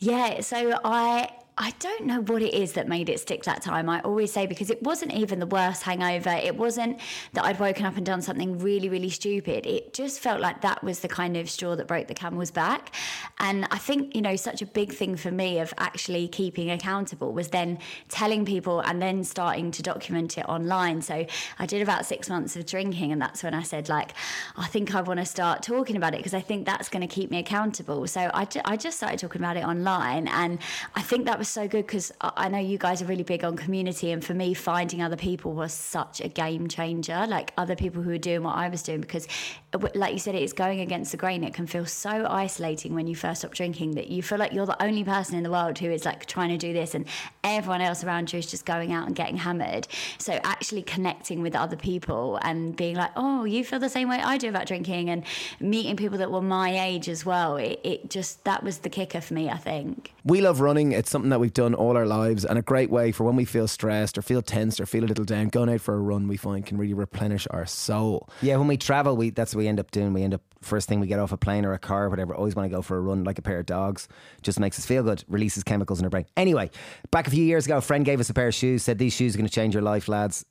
Yeah, so I I don't know what it is that made it stick that time. I always say because it wasn't even the worst hangover. It wasn't that I'd woken up and done something really, really stupid. It just felt like that was the kind of straw that broke the camel's back. And I think, you know, such a big thing for me of actually keeping accountable was then telling people and then starting to document it online. So I did about six months of drinking, and that's when I said, like, I think I want to start talking about it because I think that's going to keep me accountable. So I, I just started talking about it online. And I think that was so good because I know you guys are really big on community, and for me, finding other people was such a game changer. Like other people who were doing what I was doing, because, like you said, it's going against the grain. It can feel so isolating when you first stop drinking that you feel like you're the only person in the world who is like trying to do this, and everyone else around you is just going out and getting hammered. So actually connecting with other people and being like, oh, you feel the same way I do about drinking, and meeting people that were my age as well. It, it just that was the kicker for me, I think. We love running. It's something that we've done all our lives and a great way for when we feel stressed or feel tense or feel a little down. Going out for a run, we find can really replenish our soul. Yeah, when we travel, we that's what we end up doing. We end up first thing we get off a plane or a car or whatever. Always want to go for a run like a pair of dogs. Just makes us feel good. Releases chemicals in our brain. Anyway, back a few years ago, a friend gave us a pair of shoes. Said these shoes are going to change your life, lads,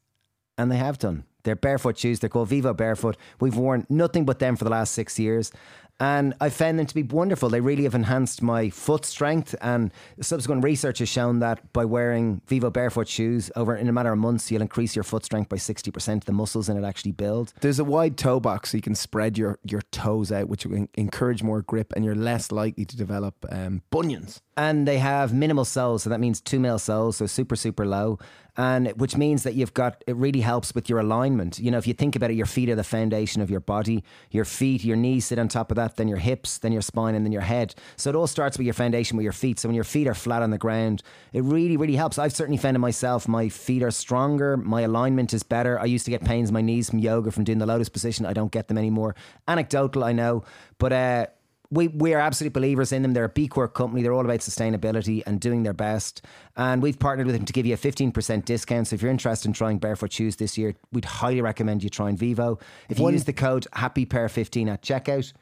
and they have done. They're barefoot shoes. They're called Vivobarefoot. We've worn nothing but them for the last six years. And I found them to be wonderful. They really have enhanced my foot strength. And subsequent research has shown that by wearing Vivobarefoot shoes over in a matter of months, you'll increase your foot strength by 60%. The muscles in it actually build. There's a wide toe box so you can spread your, your toes out, which will encourage more grip and you're less likely to develop um, bunions. And they have minimal soles. So that means two mil soles, so super, super low and which means that you've got it really helps with your alignment. You know, if you think about it, your feet are the foundation of your body. Your feet, your knees sit on top of that, then your hips, then your spine, and then your head. So it all starts with your foundation with your feet. So when your feet are flat on the ground, it really, really helps. I've certainly found it myself. My feet are stronger. My alignment is better. I used to get pains in my knees from yoga from doing the lotus position. I don't get them anymore. Anecdotal, I know, but. uh we we are absolute believers in them. They're a B Corp company. They're all about sustainability and doing their best. And we've partnered with them to give you a 15% discount. So if you're interested in trying barefoot shoes this year, we'd highly recommend you try trying Vivo. If you One, use the code HappyPear15 at checkout,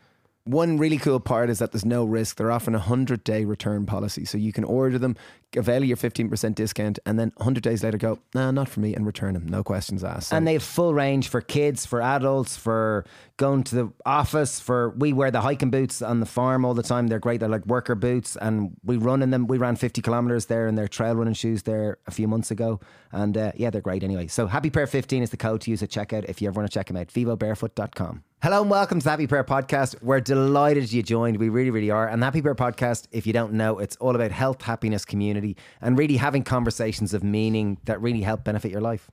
one really cool part is that there's no risk. They're often a 100 day return policy. So you can order them, avail your 15% discount, and then 100 days later go, nah, not for me, and return them. No questions asked. So. And they have full range for kids, for adults, for going to the office, for we wear the hiking boots on the farm all the time. They're great. They're like worker boots, and we run in them. We ran 50 kilometers there in their trail running shoes there a few months ago. And uh, yeah, they're great anyway. So Happy Pear 15 is the code to use at checkout if you ever want to check them out. VivoBarefoot.com. Hello and welcome to the Happy Pear Podcast. We're delighted you joined. We really, really are. And the Happy Pear Podcast, if you don't know, it's all about health, happiness, community, and really having conversations of meaning that really help benefit your life.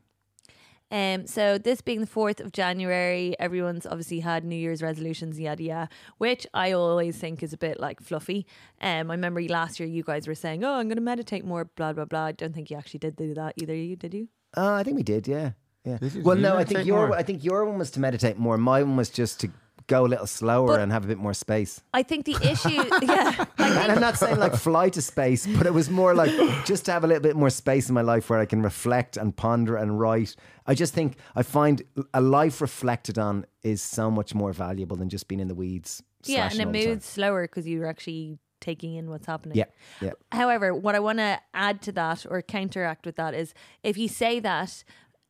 Um, so this being the fourth of January, everyone's obviously had New Year's resolutions, yada yada, which I always think is a bit like fluffy. Um, I remember last year you guys were saying, "Oh, I'm going to meditate more," blah blah blah. I don't think you actually did do that either. You did you? Uh, I think we did. Yeah. Yeah. Well, no, I think your more? I think your one was to meditate more. My one was just to go a little slower but and have a bit more space. I think the issue, yeah. and I'm not saying like fly to space, but it was more like just to have a little bit more space in my life where I can reflect and ponder and write. I just think I find a life reflected on is so much more valuable than just being in the weeds. Yeah, and it moves slower because you're actually taking in what's happening. Yeah, yeah. However, what I want to add to that or counteract with that is if you say that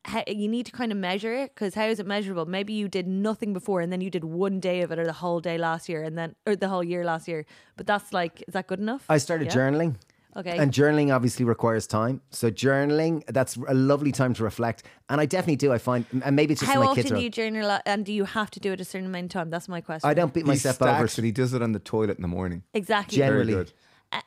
how, you need to kind of measure it because how is it measurable? Maybe you did nothing before and then you did one day of it or the whole day last year and then or the whole year last year. But that's like, is that good enough? I started yeah? journaling. Okay. And journaling obviously requires time. So journaling, that's a lovely time to reflect. And I definitely do. I find, and maybe it's just how my often kids. do you journal? And do you have to do it a certain amount of time? That's my question. I don't beat myself stacks, over. So he does it on the toilet in the morning. Exactly. Generally.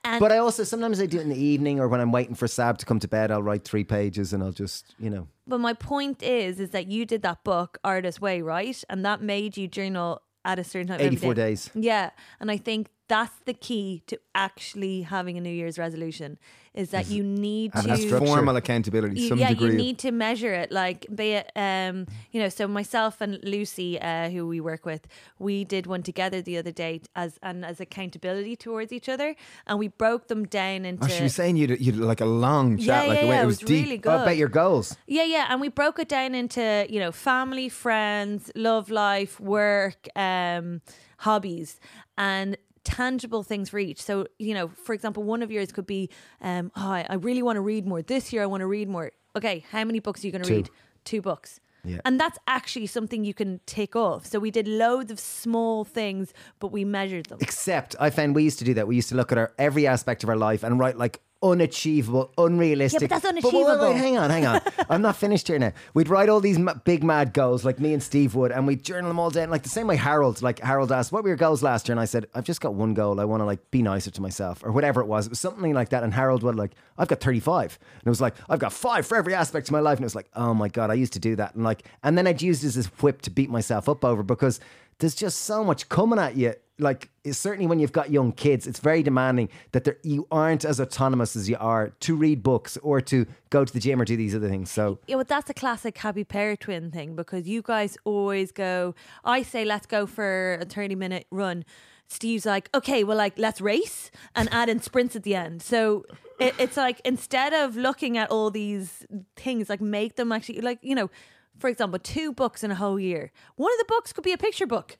And but I also sometimes I do it in the evening or when I'm waiting for Sab to come to bed, I'll write three pages and I'll just, you know. But my point is, is that you did that book, Artist Way, right? And that made you journal at a certain time. 84 days. Yeah. And I think that's the key to actually having a New Year's resolution is that you need and to formal accountability. You, some yeah, degree you need to measure it. Like, be it, um, you know. So myself and Lucy, uh, who we work with, we did one together the other day as and as accountability towards each other, and we broke them down into. Oh, she was saying you you like a long chat, yeah, like yeah, the way yeah, it was, was deep. really good. Oh, about your goals. Yeah, yeah, and we broke it down into you know family, friends, love life, work, um, hobbies, and tangible things for each. So, you know, for example, one of yours could be, um, oh, I I really want to read more. This year, I want to read more. Okay, how many books are you going to read? Two books. Yeah. And that's actually something you can tick off. So we did loads of small things, but we measured them. Except I found we used to do that. We used to look at our every aspect of our life and write like unachievable, unrealistic. Yeah, but that's wait, wait, unachievable. wait, hang on, hang on. I'm not finished here now. We'd write all these ma- big mad goals like me and Steve would, and we'd journal them all down. Like the same way Harold, like Harold asked, "What were your goals last year?" And I said, "I've just got one goal. I want to like be nicer to myself, or whatever it was. It was something like that." And Harold would like, "I've got 35," and it was like, "I've got five for every aspect of my life." And it was like, "Oh my god, I used to do that." And like, and then I'd use this as whip to beat myself up over because there's just so much coming at you. Like certainly when you've got young kids, it's very demanding that you aren't as autonomous as you are to read books or to go to the gym or do these other things. So Yeah, but that's a classic happy pear twin thing because you guys always go. I say let's go for a thirty minute run. Steve's like, okay, well, like let's race and add in sprints at the end. So it, it's like instead of looking at all these things, like make them actually like you know, for example, two books in a whole year. One of the books could be a picture book.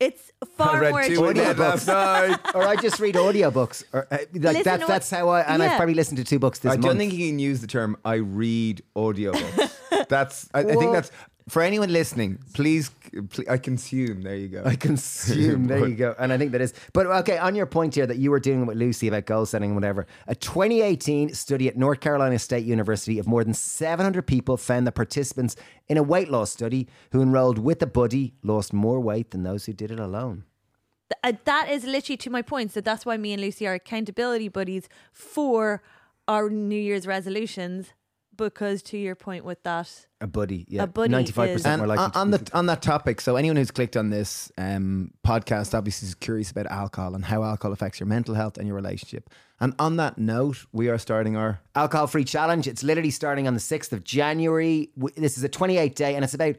It's far I read more. two in achievable. last or I just read audiobooks. Or uh, like Listen that's to that's how I and I've probably listened to two books this I month. I don't think you can use the term "I read audiobooks." that's. I, I think that's for anyone listening. Please, pl- I consume. There you go. I consume. there you go. And I think that is. But okay, on your point here that you were doing with Lucy about goal setting and whatever, a 2018 study at North Carolina State University of more than 700 people found that participants in a weight loss study who enrolled with a buddy lost more weight than those who did it alone. uh, that is literally to my point. So that's why me and Lucy are accountability buddies for our New Year's resolutions. Because to your point with that, A buddy, yeah, A buddy 95% is- more And likely on, to on the on that topic, so anyone who's clicked on this um, podcast obviously is curious about alcohol and how alcohol affects your mental health and your relationship. And on that note, we are starting our alcohol free challenge. It's literally starting on the 6th of January. This is a 28 day and it's about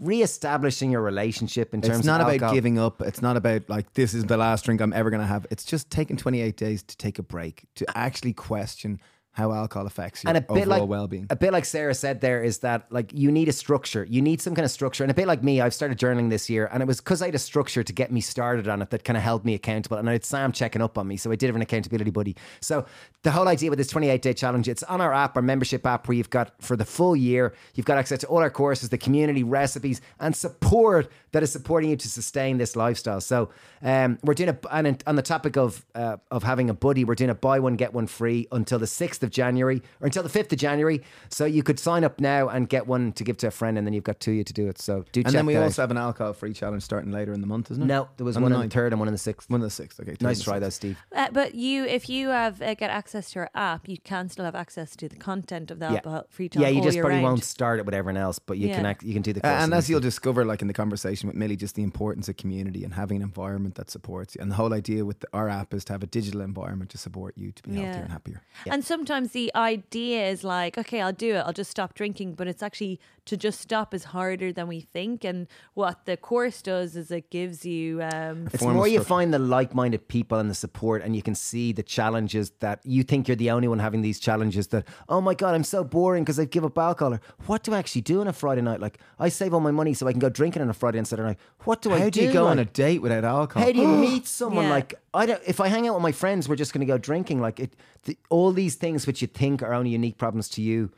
re-establishing your relationship in terms It's not of about alcohol. giving up. It's not about like this is the last drink I'm ever going to have. It's just taking 28 days to take a break to actually question how alcohol affects your and a bit overall like well-being. a bit like Sarah said there is that like you need a structure. You need some kind of structure. And a bit like me I've started journaling this year and it was because I had a structure to get me started on it that kind of held me accountable and I had Sam checking up on me so I did have an accountability buddy. So the whole idea with this 28 day challenge it's on our app our membership app where you've got for the full year you've got access to all our courses the community recipes and support that is supporting you to sustain this lifestyle. So um, we're doing a and on the topic of uh, of having a buddy we're doing a buy one get one free until the 6th of January or until the 5th of January. So you could sign up now and get one to give to a friend, and then you've got two of you to do it. So do check and then we also out. have an alcohol-free challenge starting later in the month, isn't it? No, there was On one the on the third and one on the sixth. One of the sixth. Okay, Nice and try sixth. though, Steve. uh, but you, if you have uh, get access to our app, you can still have access to the content of the Yeah. alcohol free time. Yeah, you all just probably round. won't start it with everyone else, but you can act, you can do the Uh, and and as you'll discover, like in the conversation with Millie, just the importance of community and having an environment that supports you. And the whole idea with the, our app is to have a digital environment to support you to be healthier and happier. And sometimes the idea is like, okay, I'll do it. I'll just stop drinking. But it's actually to just stop is harder than we think. And what the course does is it gives you. Um, It's more you find the like-minded people and the support, and you can see the challenges that you think you're the only one having these challenges. That oh my god, I'm so boring because I give up alcohol. Or, what do I actually do on a Friday night? Like I save all my money so I can go drinking on a Friday and Saturday night. What do I How do you go on a date without alcohol? How do you meet someone Yeah. like I don't? If I hang out with my friends, we're just going to go drinking. Like it, the, all these things which you think are only unique problems to you,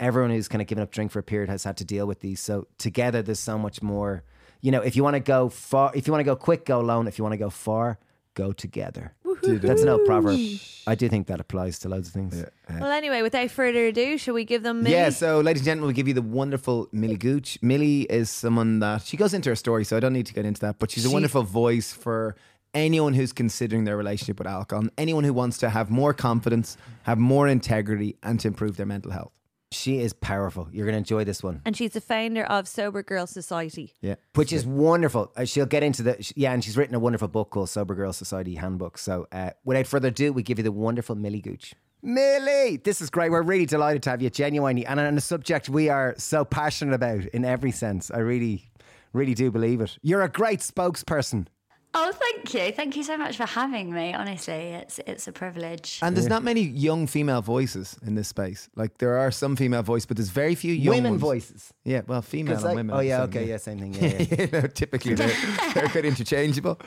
everyone who's kind of given up drink for a period has had to deal with these. So together, there's so much more. You know, if you want to go far, if you want to go quick, go alone. If you want to go far, go together. That's an old proverb. I do think that applies to loads of things. yeah well, anyway, without further ado, shall we give them? Millie? Yeah, so ladies and gentlemen, we give you the wonderful Millie Gooch. Millie is someone that she goes into her story, so I don't need to get into that, but she's a She- wonderful voice for anyone who's considering their relationship with alcohol anyone who wants to have more confidence, have more integrity, and to improve their mental health. She is powerful. You're going to enjoy this one. and she's the founder of Sober Girl Society. Yeah. which is wonderful. Uh, she'll get into the sh- yeah, and she's written a wonderful book called Sober Girl Society Handbook. So, uh, without further ado, we give you the wonderful Millie Gooch. Millie, this is great. We're really delighted to have you, genuinely, and on a subject we are so passionate about in every sense. I really, really do believe it. You're a great spokesperson. Oh, thank you. Thank you so much for having me. Honestly, it's it's a privilege. And there's not many young female voices in this space. Like there are some female voices, but there's very few young Women ones. voices. Yeah, well, female 'Cause and like- women. oh yeah, same, okay, yeah, same thing. Yeah, yeah. you know, typically they're, they're quite interchangeable.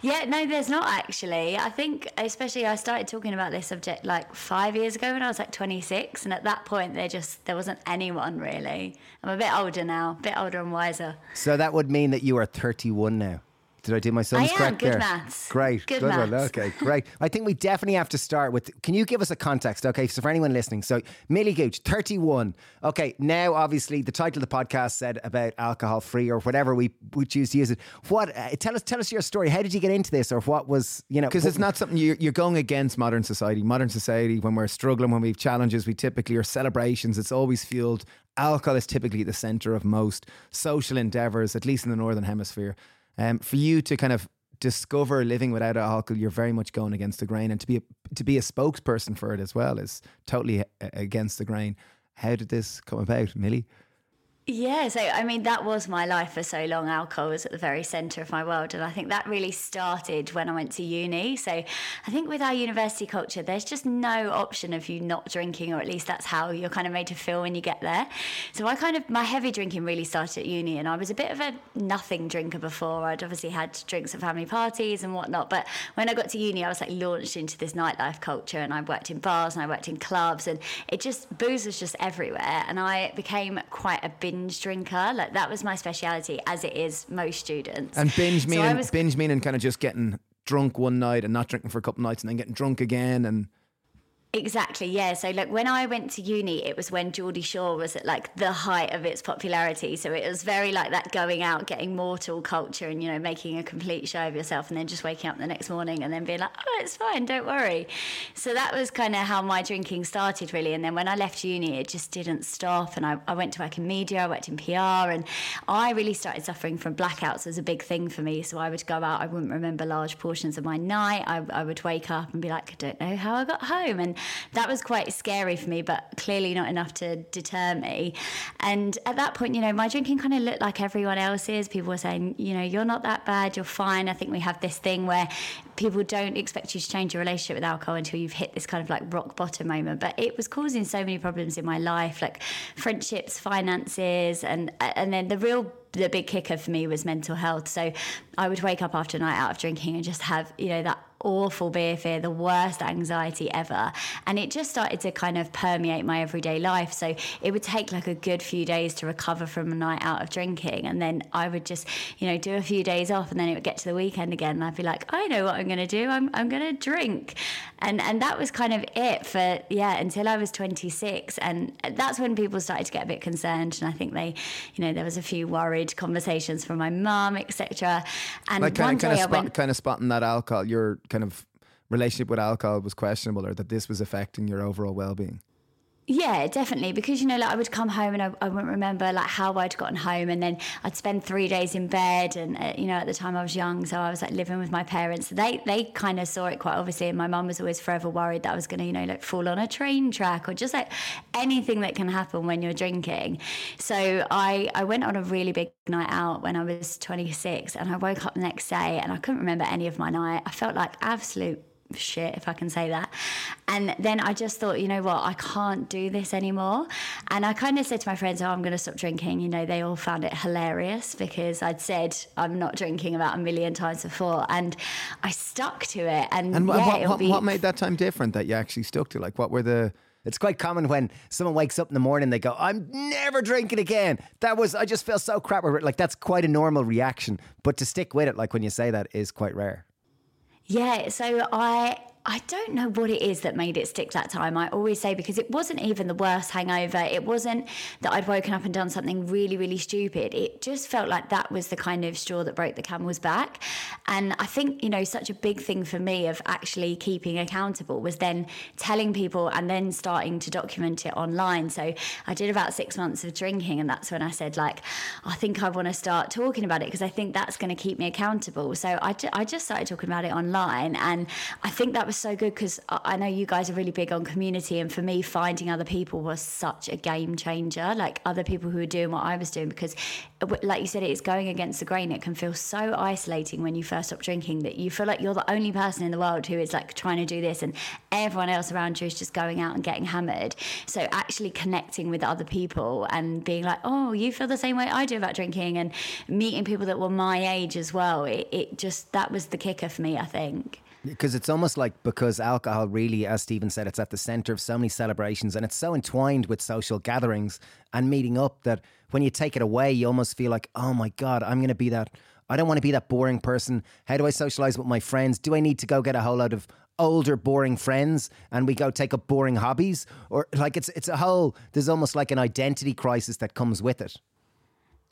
Yeah, no, there's not actually. I think, especially, I started talking about this subject like five years ago when I was like 26, and at that point, there just there wasn't anyone really. I'm a bit older now, a bit older and wiser. So that would mean that you are 31 now. Did I do my son's I am. correct Good there? maths. Great. Good one. maths. Okay, great. I think we definitely have to start with. Can you give us a context? Okay, so for anyone listening, so Millie Gooch, 31. Okay, now obviously the title of the podcast said about alcohol free or whatever we, we choose to use it. What? Uh, tell us, tell us your story. How did you get into this, or what was you know? Because it's not something you're, you're going against modern society. Modern society, when we're struggling, when we have challenges, we typically are celebrations. It's always fueled. Alcohol is typically the center of most social endeavors, at least in the northern hemisphere. Um, for you to kind of discover living without alcohol, you're very much going against the grain, and to be a, to be a spokesperson for it as well is totally against the grain. How did this come about, Millie? Yeah, so I mean, that was my life for so long. Alcohol was at the very centre of my world. And I think that really started when I went to uni. So I think with our university culture, there's just no option of you not drinking, or at least that's how you're kind of made to feel when you get there. So I kind of, my heavy drinking really started at uni. And I was a bit of a nothing drinker before. I'd obviously had drinks at family parties and whatnot. But when I got to uni, I was like launched into this nightlife culture. And I worked in bars and I worked in clubs. And it just, booze was just everywhere. And I became quite a binge drinker. Like that was my speciality, as it is most students. And binge So meaning I was- binge meaning kind of just getting drunk one night and not drinking for a couple of nights and then getting drunk again and Exactly, yeah. So, like, when I went to uni, it was when Geordie Shore was at like the height of its popularity. So, it was very like that going out, getting mortal culture, and you know, making a complete show of yourself, and then just waking up the next morning and then being like, oh, it's fine, don't worry. So, that was kind of how my drinking started, really. And then when I left uni, it just didn't stop. And I, I went to work in media, I worked in PR, and I really started suffering from blackouts as a big thing for me. So, I would go out, I wouldn't remember large portions of my night. I, I would wake up and be like, I don't know how I got home. And that was quite scary for me, but clearly not enough to deter me. And at that point, you know, my drinking kind of looked like everyone else's. People were saying, you know, you're not that bad, you're fine. I think we have this thing where people don't expect you to change your relationship with alcohol until you've hit this kind of like rock bottom moment. But it was causing so many problems in my life, like friendships, finances, and and then the real the big kicker for me was mental health. So I would wake up after a night out of drinking and just have, you know, that awful beer fear, the worst anxiety ever. And it just started to kind of permeate my everyday life. So it would take like a good few days to recover from a night out of drinking. And then I would just, you know, do a few days off and then it would get to the weekend again. And I'd be like, I know what I'm going to do. I'm, I'm going to drink. And, and that was kind of it for, yeah, until I was 26. And that's when people started to get a bit concerned. And I think they, you know, there was a few worried conversations from my mum, etc. And like one kind of day kind I of went, kind of spotting that alcohol, your kind of relationship with alcohol was questionable, or that this was affecting your overall well being. Yeah, definitely. Because, you know, like I would come home and I, I wouldn't remember like how I'd gotten home. And then I'd spend three days in bed. And, uh, you know, at the time I was young. So I was like living with my parents. They, they kind of saw it quite obviously. And my mum was always forever worried that I was going to, you know, like fall on a train track or just like anything that can happen when you're drinking. So I, I went on a really big night out when I was 26 and I woke up the next day and I couldn't remember any of my night. I felt like absolute shit, if I can say that. And then I just thought, you know what, I can't do this anymore. And I kind of said to my friends, oh, I'm going to stop drinking. You know, they all found it hilarious because I'd said I'm not drinking about a million times before. And I stuck to it. And, And wha- yeah, what, it'll what, be, what made that time different that you actually stuck to? Like, what were the It's quite common when someone wakes up in the morning, they go, I'm never drinking again. That was, I just feel so crap. Like, that's quite a normal reaction. But to stick with it, like when you say that, is quite rare. Yeah, so I I don't know what it is that made it stick that time. I always say because it wasn't even the worst hangover. It wasn't that I'd woken up and done something really, really stupid. It just felt like that was the kind of straw that broke the camel's back. And I think, you know, such a big thing for me of actually keeping accountable was then telling people and then starting to document it online. So I did about six months of drinking, and that's when I said, like, I think I want to start talking about it because I think that's going to keep me accountable. So I, ju- I just started talking about it online, and I think that was so good because I know you guys are really big on community, and for me, finding other people was such a game changer. Like other people who were doing what I was doing, because, uh, like you said, it's going against the grain. It can feel so isolating when you first stop drinking that you feel like you're the only person in the world who is like trying to do this, and everyone else around you is just going out and getting hammered. So actually connecting with other people and being like, oh, you feel the same way I do about drinking, and meeting people that were my age as well. It, it just that was the kicker for me, I think. Because it's almost like because alcohol really, as Stephen said, it's at the center of so many celebrations and it's so entwined with social gatherings and meeting up that when you take it away, you almost feel like, oh my God, I'm going to be that. I don't want to be that boring person. How do I socialize with my friends? Do I need to go get a whole lot of older, boring friends and we go take up boring hobbies? Or like it's it's a whole. There's almost like an identity crisis that comes with it.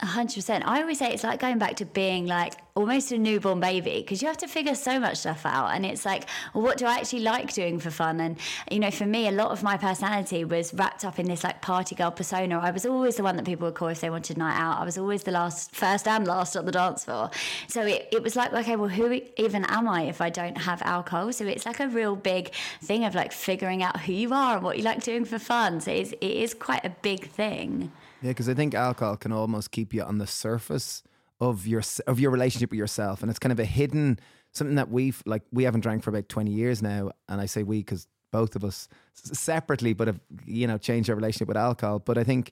Hundred percent. I always say it's like going back to being like almost a newborn baby because you have to figure so much stuff out. And it's like, well, what do I actually like doing for fun? And you know, for me, a lot of my personality was wrapped up in this like party girl persona. I was always the one that people would call if they wanted night out. I was always the last, first and last on the dance floor. So it, it was like, okay, well, who even am I if I don't have alcohol? So it's like a real big thing of like figuring out who you are and what you like doing for fun. So it is quite a big thing. Yeah, because I think alcohol can almost keep you on the surface of your of your relationship with yourself, and it's kind of a hidden something that we've like we haven't drank for about twenty years now, and I say we because both of us separately, but have you know changed our relationship with alcohol. But I think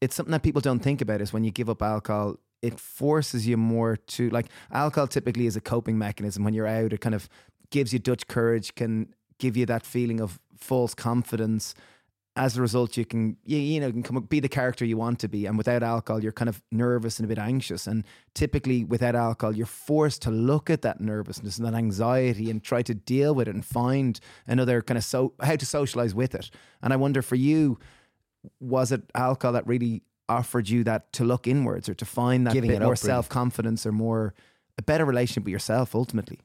it's something that people don't think about is when you give up alcohol, it forces you more to like alcohol. Typically, is a coping mechanism when you're out. It kind of gives you Dutch courage, can give you that feeling of false confidence as a result, you can you, you know you can come up, be the character you want to be, and without alcohol, you're kind of nervous and a bit anxious. And typically, without alcohol, you're forced to look at that nervousness and that anxiety and try to deal with it and find another kind of so how to socialize with it. And I wonder for you, was it alcohol that really offered you that to look inwards or to find that Giving bit it more self confidence or more a better relationship with yourself ultimately?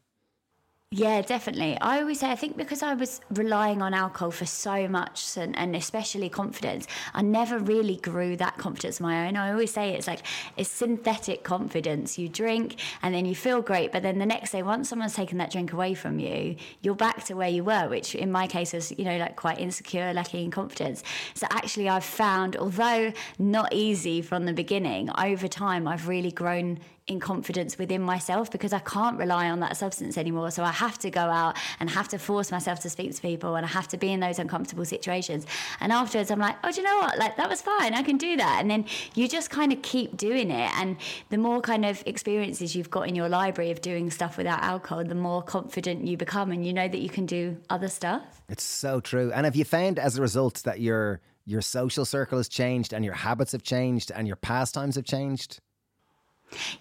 Yeah, definitely. I always say, I think because I was relying on alcohol for so much and, and especially confidence, I never really grew that confidence of my own. I always say it's like it's synthetic confidence. You drink and then you feel great, but then the next day, once someone's taken that drink away from you, you're back to where you were, which in my case was, you know, like quite insecure, lacking in confidence. So actually, I've found, although not easy from the beginning, over time, I've really grown in confidence within myself because I can't rely on that substance anymore. So I have to go out and have to force myself to speak to people and I have to be in those uncomfortable situations. And afterwards, I'm like, oh, do you know what? Like, that was fine. I can do that. And then you just kind of keep doing it. And the more kind of experiences you've got in your library of doing stuff without alcohol, the more confident you become and you know that you can do other stuff. It's so true. And have you found as a result that your your social circle has changed and your habits have changed and your pastimes have changed?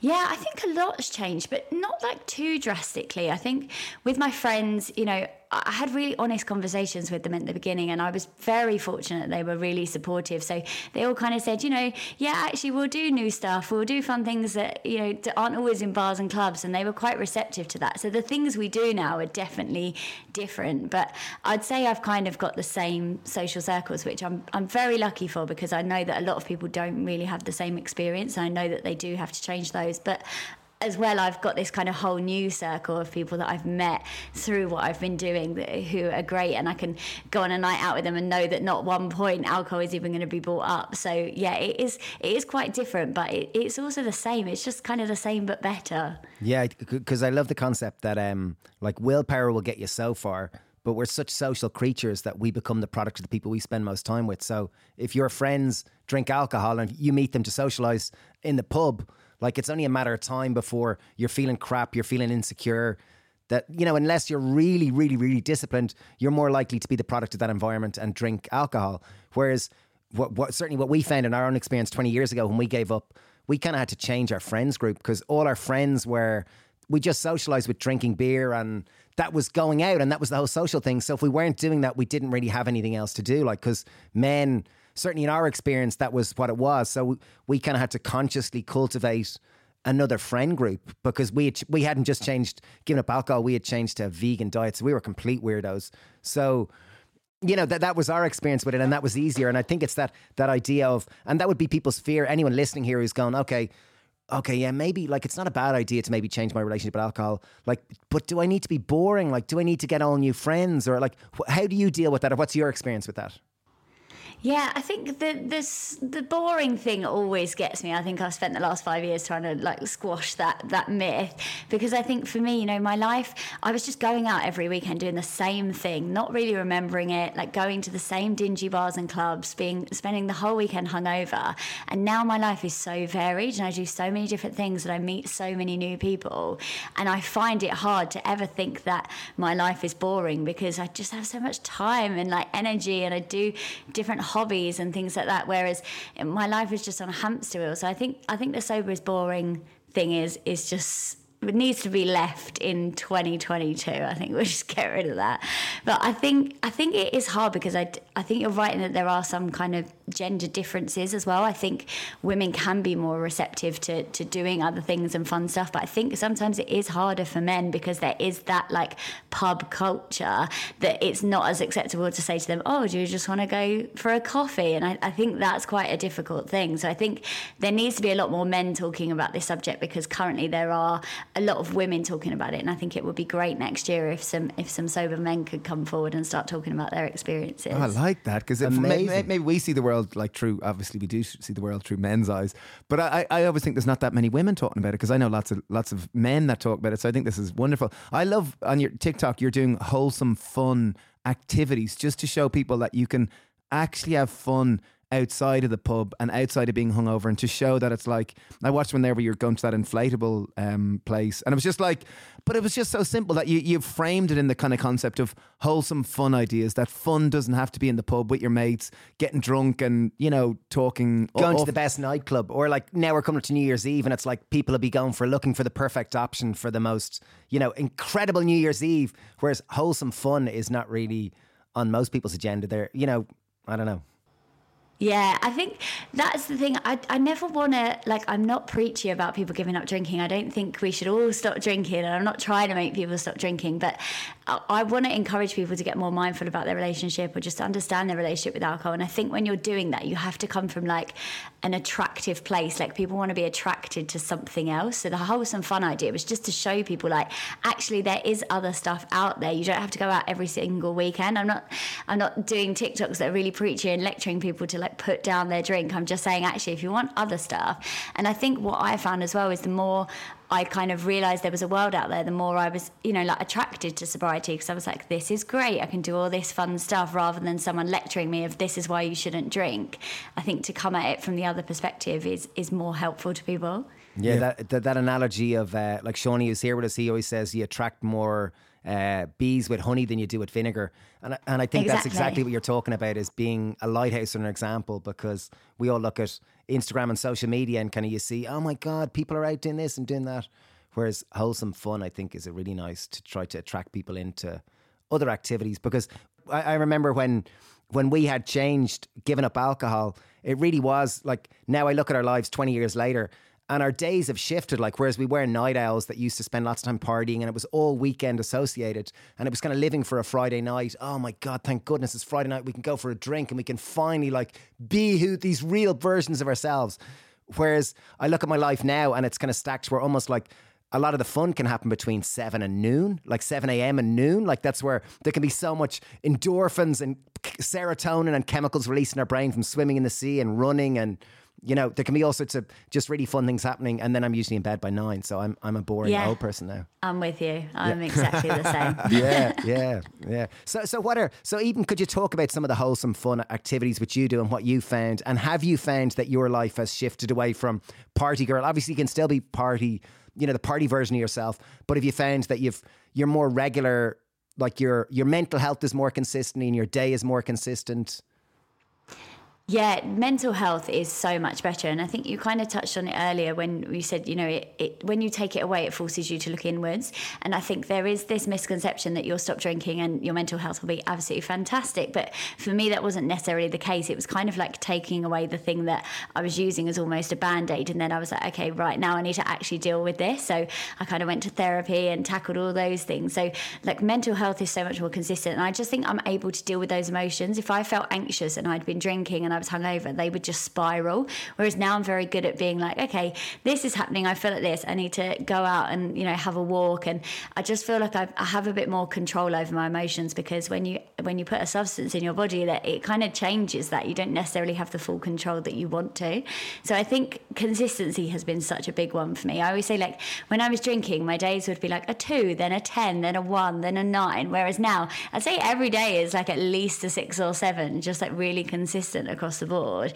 Yeah, I think a lot has changed, but not like too drastically. I think with my friends, you know, I had really honest conversations with them at the beginning, and I was very fortunate they were really supportive. So they all kind of said, you know, yeah, actually, we'll do new stuff, we'll do fun things that, you know, aren't always in bars and clubs, and they were quite receptive to that. So the things we do now are definitely different, but I'd say I've kind of got the same social circles, which I'm, I'm very lucky for because I know that a lot of people don't really have the same experience. I know that they do have to change those, but as well, I've got this kind of whole new circle of people that I've met through what I've been doing that, who are great, and I can go on a night out with them and know that not one point alcohol is even going to be brought up. So yeah, it is it is quite different, but it, it's also the same. It's just kind of the same but better. Yeah, because I love the concept that um, like willpower will get you so far, but we're such social creatures that we become the product of the people we spend most time with. So if your friends drink alcohol and you meet them to socialize in the pub, like it's only a matter of time before you're feeling crap, you're feeling insecure. That you know, unless you're really, really, really disciplined, you're more likely to be the product of that environment and drink alcohol. Whereas, what, what certainly what we found in our own experience 20 years ago when we gave up, we kind of had to change our friends group because all our friends were we just socialized with drinking beer and that was going out and that was the whole social thing. So if we weren't doing that, we didn't really have anything else to do. Like, because men, certainly in our experience, that was what it was. So we, kind of had to consciously cultivate another friend group because we had, we hadn't just changed, given up alcohol, we had changed to a vegan diet. So we were complete weirdos. So you know that that was our experience with it and that was easier and i think it's that that idea of and that would be people's fear anyone listening here who's going okay okay, yeah, maybe like it's not a bad idea to maybe change my relationship with alcohol. Like, but do I need to be boring? Like, do I need to get all new friends? Or like, how do you deal with that? Or what's your experience with that? Yeah, I think the this the boring thing always gets me. I think I've spent the last five years trying to like squash that that myth because I think for me, you know, my life, I was just going out every weekend doing the same thing, not really remembering it, like going to the same dingy bars and clubs, being spending the whole weekend hungover. And now my life is so varied, and I do so many different things, and I meet so many new people, and I find it hard to ever think that my life is boring because I just have so much time and like energy, and I do different hobbies and things like that. Whereas my life is just on a hamster wheel. So I think I think the sober is boring thing is is just needs to be left in 2022. I think we'll just get rid of that. But I think I think it is hard because I, I think you're right in that there are some kind of gender differences as well. I think women can be more receptive to, to doing other things and fun stuff. But I think sometimes it is harder for men because there is that like pub culture that it's not as acceptable to say to them, oh, do you just want to go for a coffee? And I, I think that's quite a difficult thing. So I think there needs to be a lot more men talking about this subject because currently there are a lot of women talking about it, and I think it would be great next year if some if some sober men could come forward and start talking about their experiences. Oh, I like that because maybe, maybe we see the world like through. Obviously, we do see the world through men's eyes, but I, I always think there's not that many women talking about it because I know lots of lots of men that talk about it. So I think this is wonderful. I love on your TikTok you're doing wholesome, fun activities just to show people that you can actually have fun outside of the pub and outside of being hungover and to show that it's like I watched one there where you're going to that inflatable um, place and it was just like but it was just so simple that you you framed it in the kind of concept of wholesome fun ideas that fun doesn't have to be in the pub with your mates getting drunk and you know talking Going off- to the best nightclub, or like now we're coming to New Year's Eve, and it's like people will be going for looking for the perfect option for the most, you know, incredible New Year's Eve. Whereas wholesome fun is not really on most people's agenda. There, you know, I don't know. Yeah, I think that's the thing. I, I never want to, like, I'm not preachy about people giving up drinking. I don't think we should all stop drinking, and I'm not trying to make people stop drinking, but I, I want to encourage people to get more mindful about their relationship or just understand their relationship with alcohol. And I think when you're doing that, you have to come from like an attractive place. Like, people want to be attracted to something else. So, the wholesome fun idea was just to show people, like, actually, there is other stuff out there. You don't have to go out every single weekend. I'm not, I'm not doing TikToks that are really preachy and lecturing people to like put down their drink. I'm just saying, actually, if you want other stuff. And I think what I found as well is the more I kind of realized there was a world out there, the more I was, you know, like attracted to sobriety because I was like, this is great. I can do all this fun stuff rather than someone lecturing me of this is why you shouldn't drink. I think to come at it from the other perspective is is more helpful to people. Yeah, That, that that analogy of uh, like Shawnee who's here with us, he always says you attract more uh, bees with honey than you do with vinegar, and I- and I think that's Exactly. exactly what you're talking about is being a lighthouse and an example because we all look at Instagram and social media and kind of you see, oh my god, people are out doing this and doing that, whereas wholesome fun I think is a really nice to try to attract people into other activities because I, I remember when when we had changed, given up alcohol, it really was like now I look at our lives 20 years later and our days have shifted. Like, whereas we were night owls that used to spend lots of time partying and it was all weekend associated and it was kind of living for a Friday night. Oh my God, thank goodness it's Friday night. We can go for a drink and we can finally like be who these real versions of ourselves. Whereas I look at my life now and it's kind of stacked where almost like a lot of the fun can happen between 7 and noon, like 7 a.m. and noon. Like that's where there can be so much endorphins and serotonin and chemicals released in our brain from swimming in the sea and running. And, you know, there can be all sorts of just really fun things happening. And then I'm usually in bed by nine. So I'm, I'm a boring Yeah. old person now. I'm with you. I'm exactly the same. Yeah, yeah, yeah. So, so what are so even Could you talk about some of the wholesome fun activities which you do and what you found? And have you found that your life has shifted away from party girl? Obviously, you can still be party, you know, the party version of yourself. But have you found that you've you're more regular? Like your your mental health is more consistent and your day is more consistent. Yeah, mental health is so much better. And I think you kind of touched on it earlier when you said, you know, it, it, when you take it away, it forces you to look inwards. And I think there is this misconception that you'll stop drinking and your mental health will be absolutely fantastic. But for me, that wasn't necessarily the case. It was kind of like taking away the thing that I was using as almost a band aid. And then I was like, okay, right now I need to actually deal with this. So I kind of went to therapy and tackled all those things. So, like, mental health is so much more consistent. And I just think I'm able to deal with those emotions. If I felt anxious and I'd been drinking and I I was hungover, they would just spiral. Whereas now I'm very good at being like, okay, this is happening. I feel like this. I need to go out and you know have a walk, and I just feel like I've, I have a bit more control over my emotions because when you when you put a substance in your body, that it kind of changes that you don't necessarily have the full control that you want to. So I think consistency has been such a big one for me. I always say like when I was drinking, my days would be like a two, then a ten, then a one, then a nine. Whereas now I'd say every day is like at least a six or seven, just like really consistent across postkasse vår.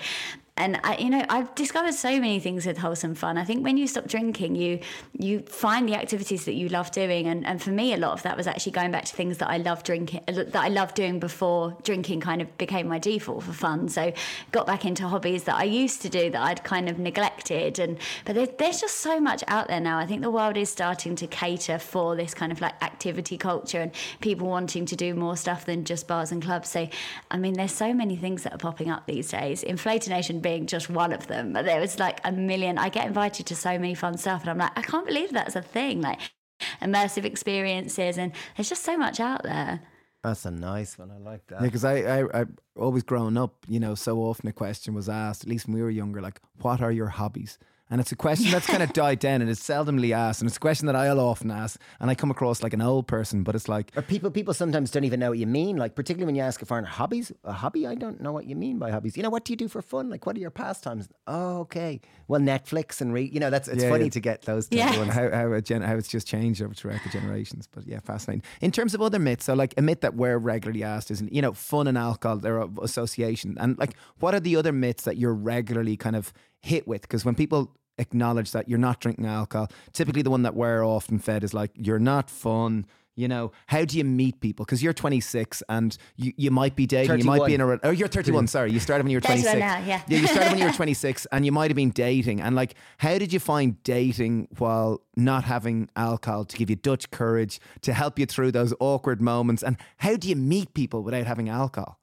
And I, you know I've discovered so many things with wholesome fun. I think when you stop drinking, you you find the activities that you love doing, and, and for me, a lot of that was actually going back to things that I love drinking that I loved doing before drinking kind of became my default for fun. So got back into hobbies that I used to do that I'd kind of neglected, and but there's, there's just so much out there now. I think the world is starting to cater for this kind of like activity culture and people wanting to do more stuff than just bars and clubs. So I mean, there's so many things that are popping up these days. Inflata Nation being just one of them. But there was like a million. I get invited to so many fun stuff, and I'm like, I can't believe that's a thing. Like immersive experiences, and there's just so much out there. That's a nice one. I like that. Yeah, because I, I, I always growing up, you know, so often a question was asked, at least when we were younger, like, what are your hobbies? And it's a question that's kind of died down and it's seldomly asked. And it's a question that I'll often ask. And I come across like an old person, but it's like. Or people people sometimes don't even know what you mean. Like, particularly when you ask a foreigner, hobbies? A hobby? I don't know what you mean by hobbies. You know, what do you do for fun? Like, what are your pastimes? Oh, okay. Well, Netflix and read. You know, that's it's Yeah, funny yeah. to get those two. Yeah. and how how, gen- how it's just changed over throughout the generations. But yeah, fascinating. In terms of other myths, so like a myth that we're regularly asked is, you know, fun and alcohol, their association, and like what are the other myths that you're regularly kind of hit with? Because when people acknowledge that you're not drinking alcohol, typically the one that we're often fed is like you're not fun. You know, how do you meet people? Because you're 26 and you, you might be dating, you might be in a. re- Oh, you're 31. Sorry, you started when you were 26. now, yeah. Yeah, you started when you were 26 and you might have been dating. And like, how did you find dating while not having alcohol to give you Dutch courage, to help you through those awkward moments? And how do you meet people without having alcohol?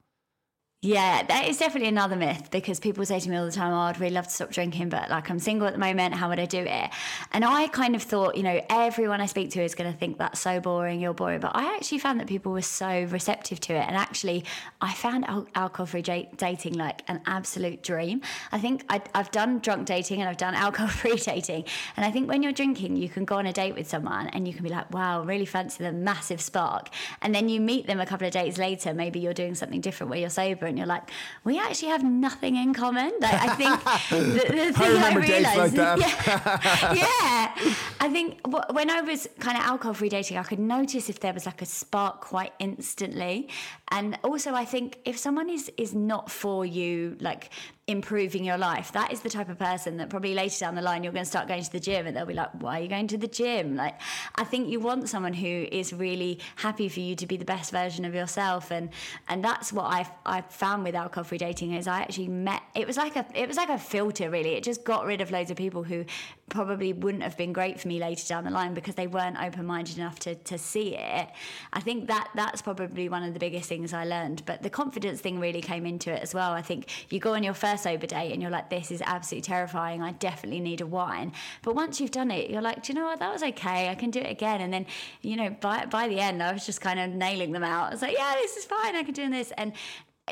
Yeah, that is definitely another myth because people say to me all the time, Oh, I'd really love to stop drinking, but like I'm single at the moment, how would I do it? And I kind of thought, you know, everyone I speak to is going to think that's so boring, you're boring. But I actually found that people were so receptive to it. And actually, I found alcohol free dating like an absolute dream. I think I, I've done drunk dating and I've done alcohol free dating. And I think when you're drinking, you can go on a date with someone and you can be like, wow, really fancy them, massive spark. And then you meet them a couple of days later, maybe you're doing something different where you're sober and you're like, we actually have nothing in common. Like, I think the, the thing I, remember dates like yeah, yeah, I think when I was kind of alcohol free dating, I could notice if there was like a spark quite instantly, and also I think if someone is is not for you, like improving your life, that is the type of person that probably later down the line you're going to start going to the gym, and they'll be like, "Why are you going to the gym?" Like, I think you want someone who is really happy for you to be the best version of yourself, and and that's what I I found with alcohol free dating is I actually met. It was like a it was like a filter really. It just got rid of loads of people who probably wouldn't have been great for me later down the line because they weren't open minded enough to to see it. I think that that's probably one of the biggest things I learned. But the confidence thing really came into it as well. I think you go on your first sober date and you're like, this is absolutely terrifying. I definitely need a wine. But once you've done it, you're like, do you know what? That was okay. I can do it again. And then, you know, by by the end, I was just kind of nailing them out. I was like, yeah, this is fine. I can do this. And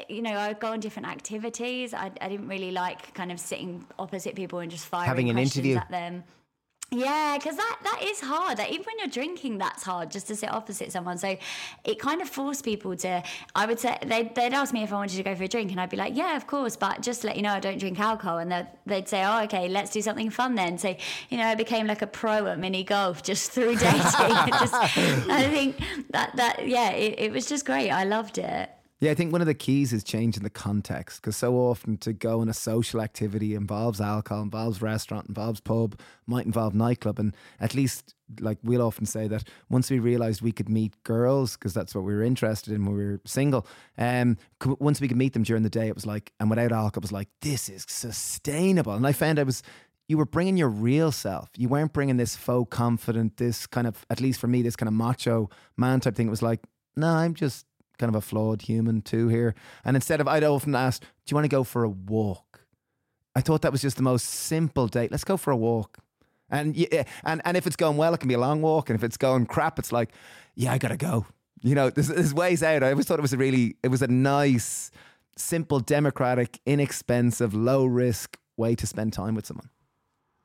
you know, I would go on different activities. I, I didn't really like kind of sitting opposite people and just firing Having an questions interview. at them. Yeah, because that, that is hard. Like, even when you're drinking, that's hard just to sit opposite someone. So it kind of forced people to. I would say they'd, they'd ask me if I wanted to go for a drink, and I'd be like, "Yeah, of course," but just to let you know, I don't drink alcohol. And they'd, they'd say, "Oh, okay, let's do something fun then." So you know, I became like a pro at mini golf just through dating. Just, I think that that yeah, it, it was just great. I loved it. Yeah, I think one of the keys is changing the context because so often to go on a social activity involves alcohol, involves restaurant, involves pub, might involve nightclub. And at least, like we'll often say that once we realized we could meet girls, because that's what we were interested in when we were single, um, once we could meet them during the day, it was like, and without alcohol, it was like, this is sustainable. And I found I was you were bringing your real self. You weren't bringing this faux confident, this kind of, at least for me, this kind of macho man type thing. It was like, no, I'm just kind of a flawed human too here. And instead of, I'd often ask, do you want to go for a walk? I thought that was just the most simple date. Let's go for a walk. And yeah, and and if it's going well, it can be a long walk. And if it's going crap, it's like, yeah, I gotta go. You know, there's, there's ways out. I always thought it was a really, it was a nice simple, democratic, inexpensive, low risk way to spend time with someone.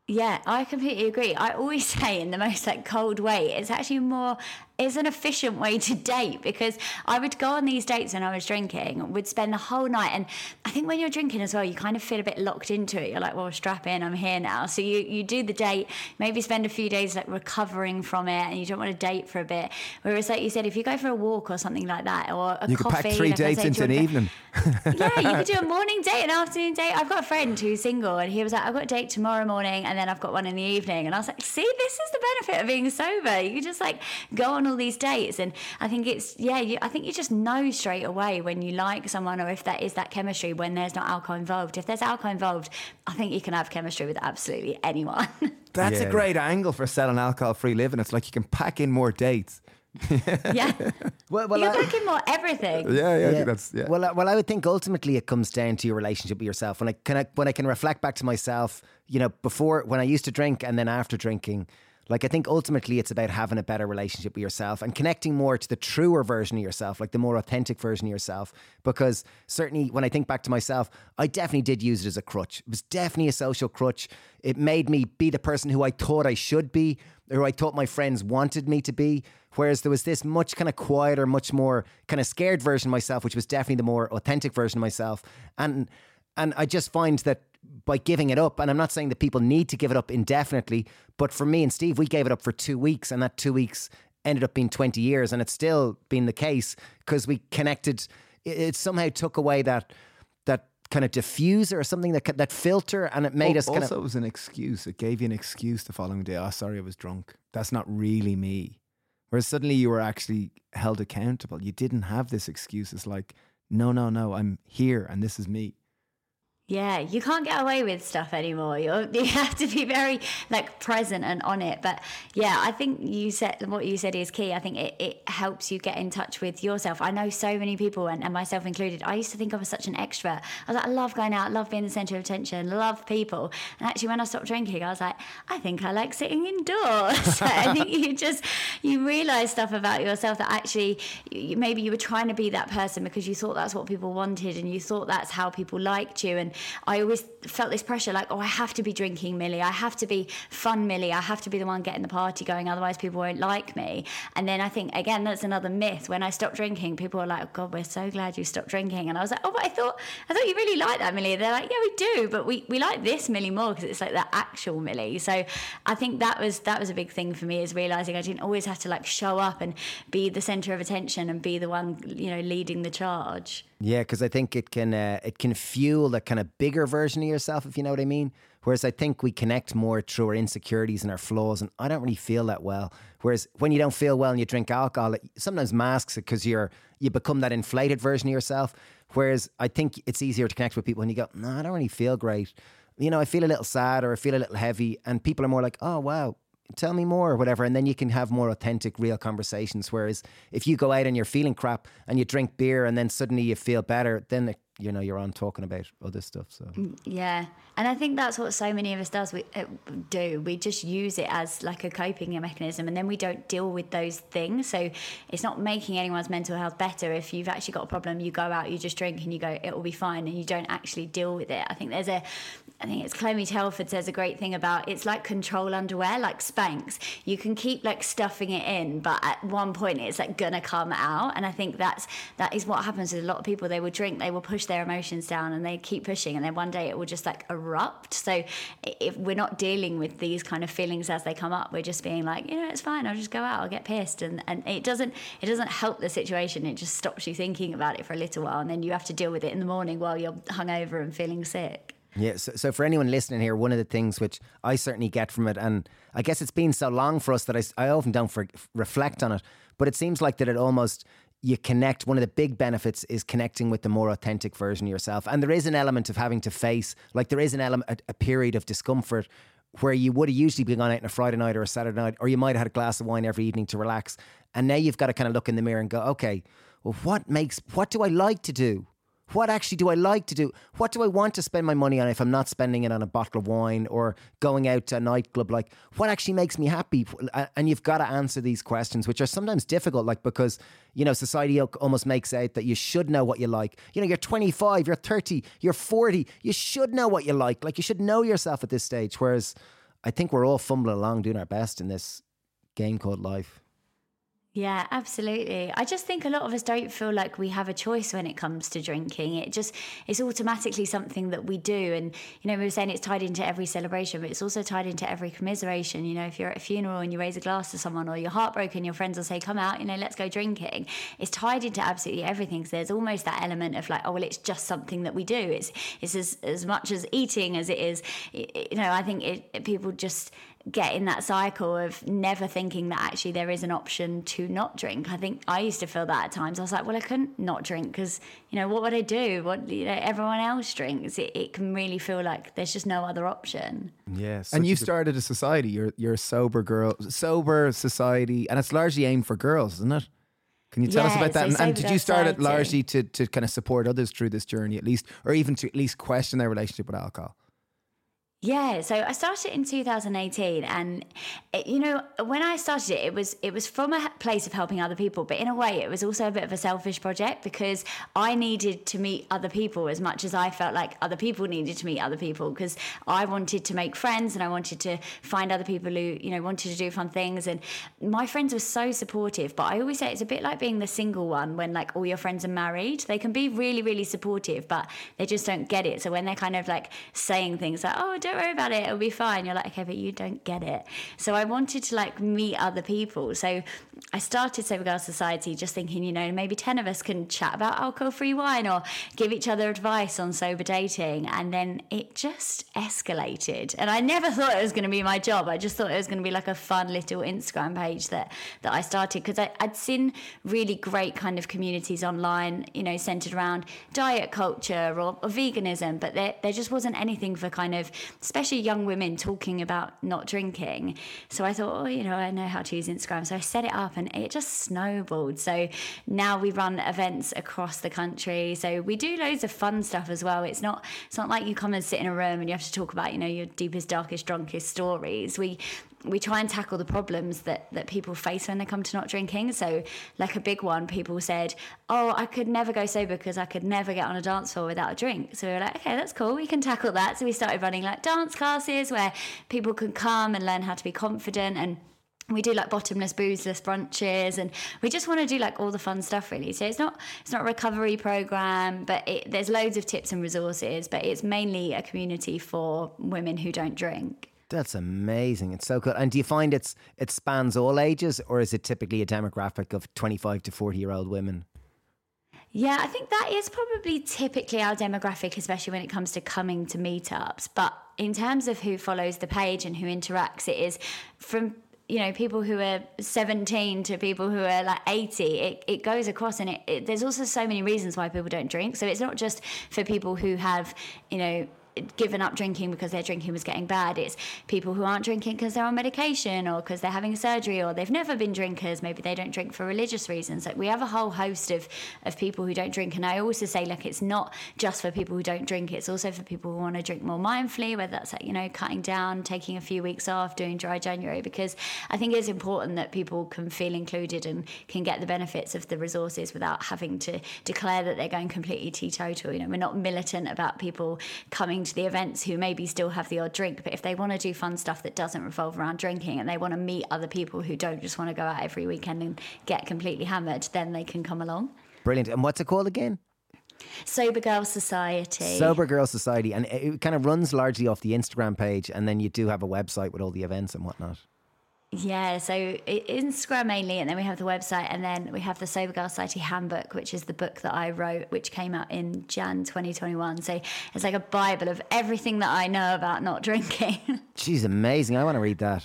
Yeah, I completely agree. I always say in the most like cold way, it's actually more is an efficient way to date because I would go on these dates when I was drinking, would spend the whole night. And I think when you're drinking as well, you kind of feel a bit locked into it. You're like, well, strap in, I'm here now. So you, you do the date, maybe spend a few days like recovering from it and you don't want to date for a bit. Whereas, like you said, if you go for a walk or something like that, or a You coffee, could pack three like dates say, into an evening. yeah, you could do a morning date, an afternoon date. I've got a friend who's single, and he was like, "I've got a date tomorrow morning, and then I've got one in the evening." And I was like, "See, this is the benefit of being sober. You just like go on all these dates." And I think it's yeah, you, I think you just know straight away when you like someone or if there is that chemistry when there's not alcohol involved. If there's alcohol involved, I think you can have chemistry with absolutely anyone. That's Yeah. a great angle for selling alcohol free living. It's like you can pack in more dates. yeah, Well, well, you're I- looking more everything. Yeah, yeah, I Yeah. think that's yeah. Well, I, well, I would think ultimately it comes down to your relationship with yourself. When I can, I, when I can reflect back to myself, you know, before when I used to drink and then after drinking, like I think ultimately it's about having a better relationship with yourself and connecting more to the truer version of yourself, like the more authentic version of yourself. Because certainly when I think back to myself, I definitely did use it as a crutch. It was definitely a social crutch. It made me be the person who I thought I should be, or who I thought my friends wanted me to be. Whereas there was this much kind of quieter, much more kind of scared version of myself, which was definitely the more authentic version of myself. And and I just find that by giving it up, and I'm not saying that people need to give it up indefinitely, but for me and Steve, we gave it up for two weeks, and that two weeks ended up being 20 years, and it's still been the case because we connected. It, it somehow took away that that kind of diffuser or something that that filter, and it made us kind also, of it was an excuse. It gave you an excuse the following day. Oh, sorry, I was drunk. That's not really me. Whereas suddenly you were actually held accountable. You didn't have this excuse. It's like, no, no, no, I'm here and this is me. Yeah, you can't get away with stuff anymore. You're, you have to be very like present and on it. But yeah, I think you said what you said is key. I think it, it helps you get in touch with yourself. I know so many people, and, and myself included. I used to think I was such an extrovert. I was like, I love going out, love being the center of attention, love people. And actually, when I stopped drinking, I was like, I think I like sitting indoors. I think you just you realize stuff about yourself that actually you, maybe you were trying to be that person because you thought that's what people wanted and you thought that's how people liked you. And I always felt this pressure like, oh, I have to be drinking Millie. I have to be fun Millie. I have to be the one getting the party going. Otherwise, people won't like me. And then I think, again, that's another myth. When I stopped drinking, people were like, oh, God, we're so glad you stopped drinking. And I was like, oh, but I thought, I thought you really liked that Millie. They're like, yeah, we do. But we, we like this Millie more because it's like the actual Millie. So I think that was that was a big thing for me is realizing I didn't always have to like show up and be the center of attention and be the one, you know, leading the charge. Yeah, because I think it can uh, it can fuel that kind of bigger version of yourself, if you know what I mean. Whereas I think we connect more through our insecurities and our flaws, and I don't really feel that well. Whereas when you don't feel well and you drink alcohol, it sometimes masks it because you're you become that inflated version of yourself. Whereas I think it's easier to connect with people when you go, no, I don't really feel great. You know, I feel a little sad or I feel a little heavy, and people are more like, oh wow, tell me more or whatever and then you can have more authentic real conversations. Whereas if you go out and you're feeling crap and you drink beer and then suddenly you feel better then it, you know you're on talking about other stuff so Yeah, and I think that's what so many of us does. We uh, do. We just use it as like a coping mechanism, and then we don't deal with those things. So it's not making anyone's mental health better. If you've actually got a problem, you go out, you just drink, and you go, it will be fine, and you don't actually deal with it. I think there's a, I think it's Clemmie Telford says a great thing about it's like control underwear, like Spanx. You can keep like stuffing it in, but at one point it's like gonna come out, and I think that's that is what happens with a lot of people. They will drink, they will push their emotions down, and they keep pushing, and then one day it will just like erupt. So if we're not dealing with these kind of feelings as they come up, we're just being like, you know, it's fine. I'll just go out. I'll get pissed, and and it doesn't it doesn't help the situation. It just stops you thinking about it for a little while, and then you have to deal with it in the morning while you're hungover and feeling sick. Yeah, so, so for anyone listening here, one of the things which I certainly get from it, and I guess it's been so long for us that I, I often don't for, reflect on it, but it seems like that it almost you connect. One of the big benefits is connecting with the more authentic version of yourself, and there is an element of having to face, like there is an element, a, a period of discomfort where you would have usually been gone out on a Friday night or a Saturday night, or you might have had a glass of wine every evening to relax, and now you've got to kind of look in the mirror and go, okay, well, what makes, what do I like to do? What actually do I like to do? What do I want to spend my money on if I'm not spending it on a bottle of wine or going out to a nightclub? Like, what actually makes me happy? And you've got to answer these questions, which are sometimes difficult, like, because, you know, society almost makes out that you should know what you like. You know, you're 25, you're 30, you're 40, you should know what you like. Like, you should know yourself at this stage. Whereas I think we're all fumbling along doing our best in this game called life. Yeah, absolutely. I just think a lot of us don't feel like we have a choice when it comes to drinking. It just it's automatically something that we do. And you know, we were saying it's tied into every celebration, but it's also tied into every commiseration. You know, if you're at a funeral and you raise a glass to someone or you're heartbroken, your friends will say, Come out, you know, let's go drinking. It's tied into absolutely everything. So there's almost that element of like, oh well, it's just something that we do. It's it's as as much as eating as it is. You know, I think it, people just get in that cycle of never thinking that actually there is an option to not drink. I think I used to feel that at times. I was like, well, I couldn't not drink because, you know, what would I do? What, you know, everyone else drinks. It, it can really feel like there's just no other option. Yes. and you started a society. You're, you're a sober girl, sober society, and it's largely aimed for girls, isn't it? Can you tell yeah, us about that? So and, and did you start it largely to, to kind of support others through this journey, at least, or even to at least question their relationship with alcohol? Yeah, so I started in 2018, and it, you know when I started it, it was it was from a place of helping other people, but in a way, it was also a bit of a selfish project because I needed to meet other people as much as I felt like other people needed to meet other people because I wanted to make friends and I wanted to find other people who you know wanted to do fun things, and my friends were so supportive. But I always say it's a bit like being the single one when like all your friends are married. They can be really really supportive, but they just don't get it. So when they're kind of like saying things like, "Oh, don't worry about it, it'll be fine," you're like, "Okay, but you don't get it." So I wanted to like meet other people. So I started Sober Girl Society just thinking, you know, maybe 10 of us can chat about alcohol free wine or give each other advice on sober dating. And then it just escalated. And I never thought it was going to be my job. I just thought it was going to be like a fun little Instagram page that, that I started because I'd seen really great kind of communities online, you know, centered around diet culture or, or veganism, but there, there just wasn't anything for kind of, especially young women talking about not drinking. So I thought, oh, you know, I know how to use Instagram. So I set it up and it just snowballed. So now we run events across the country. So we do loads of fun stuff as well. It's not it's not like you come and sit in a room and you have to talk about, you know, your deepest, darkest, drunkest stories. We we try and tackle the problems that that people face when they come to not drinking. So, like a big one, people said, "Oh, I could never go sober because I could never get on a dance floor without a drink." So we were like, "Okay, that's cool. We can tackle that." So we started running like dance classes where people can come and learn how to be confident and we do like bottomless boozeless brunches and we just want to do like all the fun stuff really so it's not it's not a recovery program but it, there's loads of tips and resources but it's mainly a community for women who don't drink That's amazing. It's so cool. And do you find it's it spans all ages, or is it typically a demographic of twenty five to forty year old women? Yeah, I think that is probably typically our demographic, especially when it comes to coming to meetups. But in terms of who follows the page and who interacts, it is from you know people who are 17 to people who are like 80 it, it goes across and it, it, there's also so many reasons why people don't drink so it's not just for people who have you know given up drinking because their drinking was getting bad. It's people who aren't drinking because they're on medication or because they're having surgery or they've never been drinkers. Maybe they don't drink for religious reasons. Like we have a whole host of, of people who don't drink. And I also say, like, it's not just for people who don't drink, it's also for people who want to drink more mindfully, whether that's, like, you know, cutting down, taking a few weeks off, doing dry January, because I think it's important that people can feel included and can get the benefits of the resources without having to declare that they're going completely teetotal. You know, we're not militant about people coming to the events who maybe still have the odd drink, but if they want to do fun stuff that doesn't revolve around drinking and they want to meet other people who don't just want to go out every weekend and get completely hammered, then they can come along. Brilliant. And what's it called again? Sober Girl Society. Sober Girl Society. And it, it kind of runs largely off the Instagram page, and then you do have a website with all the events and whatnot. Yeah, so Instagram mainly, and then we have the website, and then we have the Sober Girl Society Handbook, which is the book that I wrote, which came out in Jan 2021. So it's like a Bible of everything that I know about not drinking. She's amazing. I want to read that.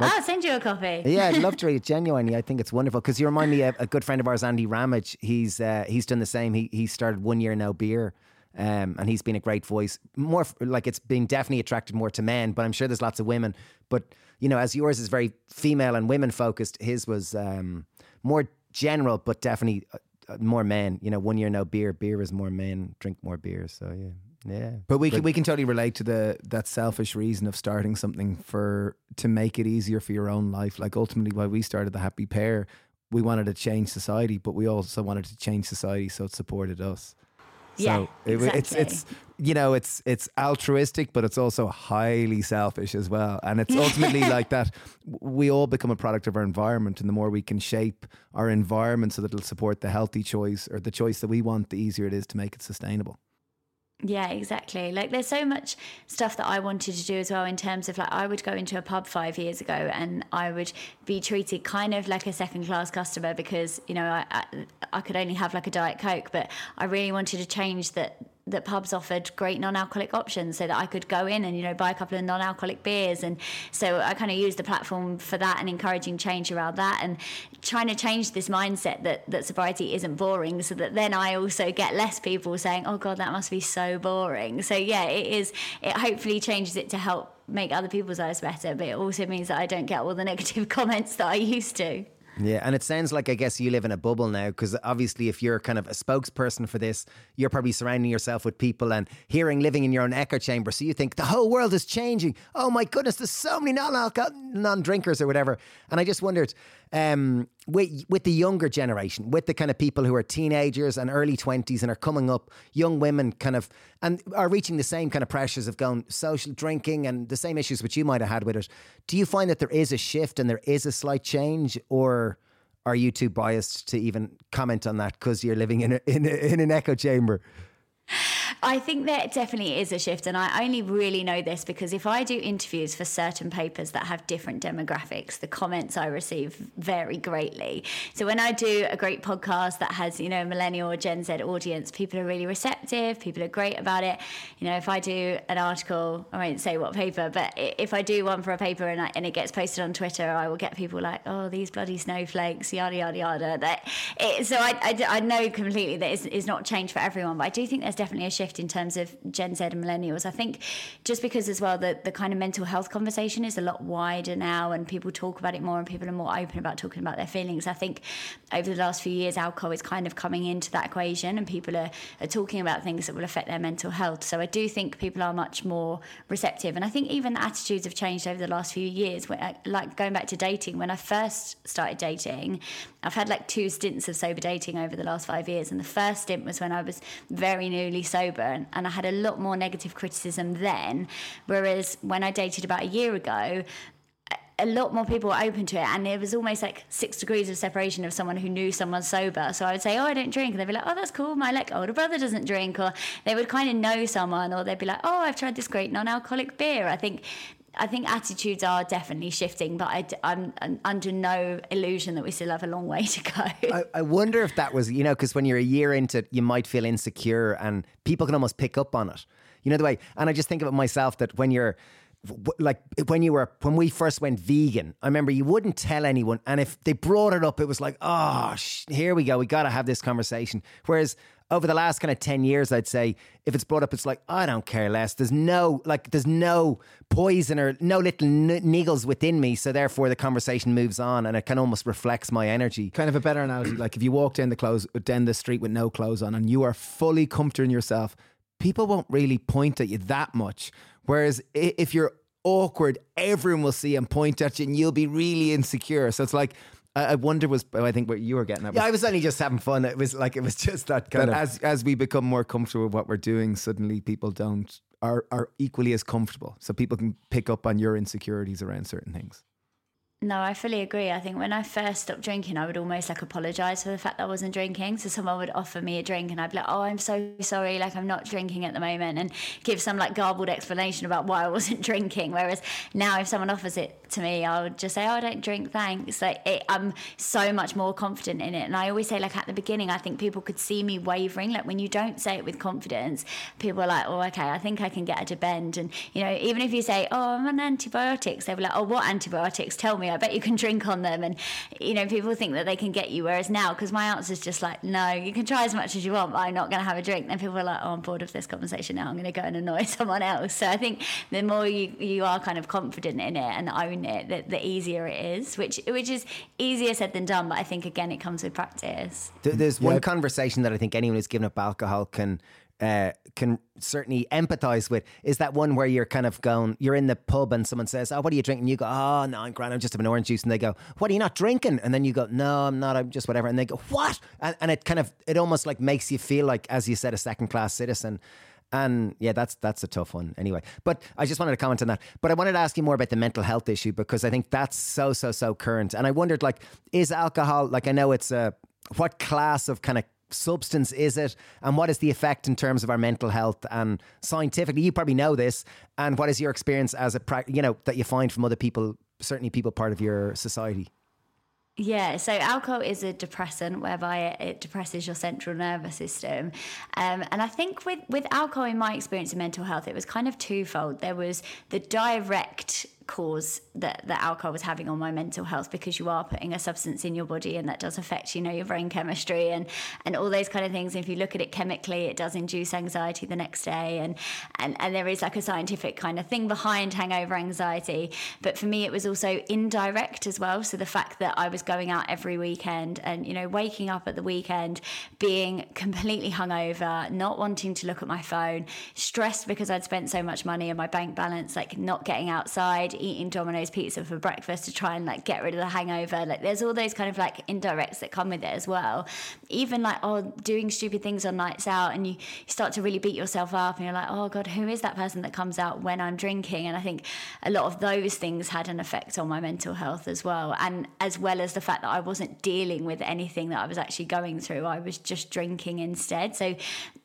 I'll send you a copy. Yeah, I'd love to read it. Genuinely, I think it's wonderful because you remind me of a good friend of ours, Andy Ramage. He's uh, he's done the same. He he started one year no beer. Um, and he's been a great voice. More like it's been definitely attracted more to men, but I'm sure there's lots of women. But you know, as yours is very female and women focused, his was um, more general, but definitely uh, uh, more men. You know, one year no beer, beer is more men, drink more beer. So yeah. Yeah, But we can we can totally relate to the that selfish reason of starting something for to make it easier for your own life. Like ultimately, why we started the Happy Pear, we wanted to change society, but we also wanted to change society so it supported us. Yeah, it- it's it's you know it's it's altruistic, but it's also highly selfish as well. And it's ultimately like that. We all become a product of our environment, and the more we can shape our environment so that it'll support the healthy choice or the choice that we want, the easier it is to make it sustainable. Yeah, exactly. Like there's so much stuff that I wanted to do as well in terms of like I would go into a pub five years ago and I would be treated kind of like a second class customer because, you know, I, I I could only have like a Diet Coke, but I really wanted to change that that pubs offered great non-alcoholic options so that I could go in and you know buy a couple of non-alcoholic beers. And so I kind of used the platform for that and encouraging change around that and trying to change this mindset that that sobriety isn't boring so that then I also get less people saying oh god that must be so boring. So yeah it is it hopefully changes it to help make other people's lives better but it also means that I don't get all the negative comments that I used to Yeah, and it sounds like I guess you live in a bubble now because obviously, if you're kind of a spokesperson for this, you're probably surrounding yourself with people and hearing living in your own echo chamber. So you think the whole world is changing. Oh my goodness, there's so many non-alcohol, non-drinkers or whatever. And I just wondered, um, with with the younger generation, with the kind of people who are teenagers and early twenties and are coming up, young women kind of and are reaching the same kind of pressures of going social drinking and the same issues which you might have had with it. Do you find that there is a shift and there is a slight change, or are you too biased to even comment on that because you're living in a, in, a, in an echo chamber? I think there definitely is a shift, and I only really know this because if I do interviews for certain papers that have different demographics, the comments I receive vary greatly. So when I do a great podcast that has, you know, a millennial or Gen Z audience, people are really receptive, people are great about it. You know, if I do an article, I won't say what paper, but if I do one for a paper and, I, and it gets posted on Twitter, I will get people like, oh, these bloody snowflakes, yada, yada, yada. That, it, so I, I, I know completely that it's, it's not changed for everyone, but I do think there's definitely a shift in terms of Gen Z and millennials. I think just because as well the, the kind of mental health conversation is a lot wider now and people talk about it more and people are more open about talking about their feelings. I think over the last few years alcohol is kind of coming into that equation and people are, are talking about things that will affect their mental health. So I do think people are much more receptive. And I think even the attitudes have changed over the last few years. Like going back to dating, when I first started dating, I've had like two stints of sober dating over the last five years. And the first stint was when I was very newly sober and, and I had a lot more negative criticism then. Whereas when I dated about a year ago, a lot more people were open to it and it was almost like six degrees of separation of someone who knew someone sober so i would say oh i don't drink and they'd be like oh that's cool my like older brother doesn't drink or they would kind of know someone or they'd be like oh i've tried this great non-alcoholic beer i think I think attitudes are definitely shifting, but I, am under no illusion that we still have a long way to go. I, I wonder if that was, you know, because when you're a year into it, you might feel insecure and people can almost pick up on it. You know the way, and I just think of it myself that when you're like when you were when we first went vegan, I remember you wouldn't tell anyone, and if they brought it up, it was like, oh, sh- here we go, we got to have this conversation. Whereas over the last kind of 10 years, I'd say if it's brought up, it's like, I don't care less. There's no, like, there's no poison or no little n- niggles within me. So therefore, the conversation moves on and it can almost reflects my energy. Kind of a better analogy, like if you walk down the clothes down the street with no clothes on and you are fully comfortable in yourself, people won't really point at you that much. Whereas if you're awkward, everyone will see and point at you, and you'll be really insecure. So it's like I I wonder was oh, I think what you were getting at. Was Yeah, I was only just having fun. It was like, it was just that kind that of. as as we become more comfortable with what we're doing, suddenly people don't are are equally as comfortable. So people can pick up on your insecurities around certain things. No, I fully agree. I think when I first stopped drinking, I would almost like apologize for the fact that I wasn't drinking. So someone would offer me a drink and I'd be like, oh, I'm so sorry. Like, I'm not drinking at the moment and give some like garbled explanation about why I wasn't drinking. Whereas now, if someone offers it to me, I would just say, oh, I don't drink, thanks. Like, it, I'm so much more confident in it. And I always say, like, at the beginning, I think people could see me wavering. Like, when you don't say it with confidence, people are like, oh, okay, I think I can get to bend. And, you know, even if you say, oh, I'm on antibiotics, they'll be like, oh, what antibiotics? Tell me I bet you can drink on them. And, you know, people think that they can get you. Whereas now, because my answer is just like, no, you can try as much as you want, but I'm not going to have a drink. Then people are like, oh, I'm bored of this conversation now. I'm going to go and annoy someone else. So I think the more you, you are kind of confident in it and own it, the, the easier it is, which, which is easier said than done. But I think, again, it comes with practice. There's one conversation that I think anyone who's given up alcohol can uh, can certainly empathize with. Is that one where you're kind of going, you're in the pub and someone says, "Oh, what are you drinking?" You go, "Oh, no, I'm grand. I'm just having orange juice." And they go, "What are you not drinking?" And then you go, "No, I'm not. I'm just whatever." And they go, "What?" And, and it kind of it almost like makes you feel like, as you said, a second class citizen. And yeah, that's that's a tough one anyway. But I just wanted to comment on that. But I wanted to ask you more about the mental health issue because I think that's so so so current. And I wondered, like, is alcohol like I know it's a what class of kind of substance is it and what is the effect in terms of our mental health and scientifically you probably know this and what is your experience as a you know that you find from other people certainly people part of your society Yeah, so alcohol is a depressant whereby it, depresses your central nervous system. Um, and I think with, with alcohol, in my experience in mental health, it was kind of twofold. There was the direct cause that, that alcohol was having on my mental health because you are putting a substance in your body and that does affect you know your brain chemistry and and all those kind of things. If you look at it chemically it does induce anxiety the next day. And and, and there is like a scientific kind of thing behind hangover anxiety. But for me it was also indirect as well. So the fact that I was going out every weekend and you know waking up at the weekend being completely hungover not wanting to look at my phone stressed because I'd spent so much money on my bank balance like not getting outside eating Domino's pizza for breakfast to try and like get rid of the hangover. Like there's all those kind of like indirects that come with it as well. Even like oh doing stupid things on nights out and you, you start to really beat yourself up and you're like oh god who is that person that comes out when I'm drinking and I think a lot of those things had an effect on my mental health as well and as well as the fact that I wasn't dealing with anything that I was actually going through I was just drinking instead so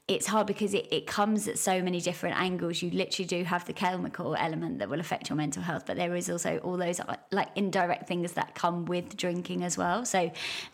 it's hard because it, it comes at so many different angles. You literally do have the chemical element that will affect your mental health, but there is also all those uh, like indirect things that come with drinking as well. So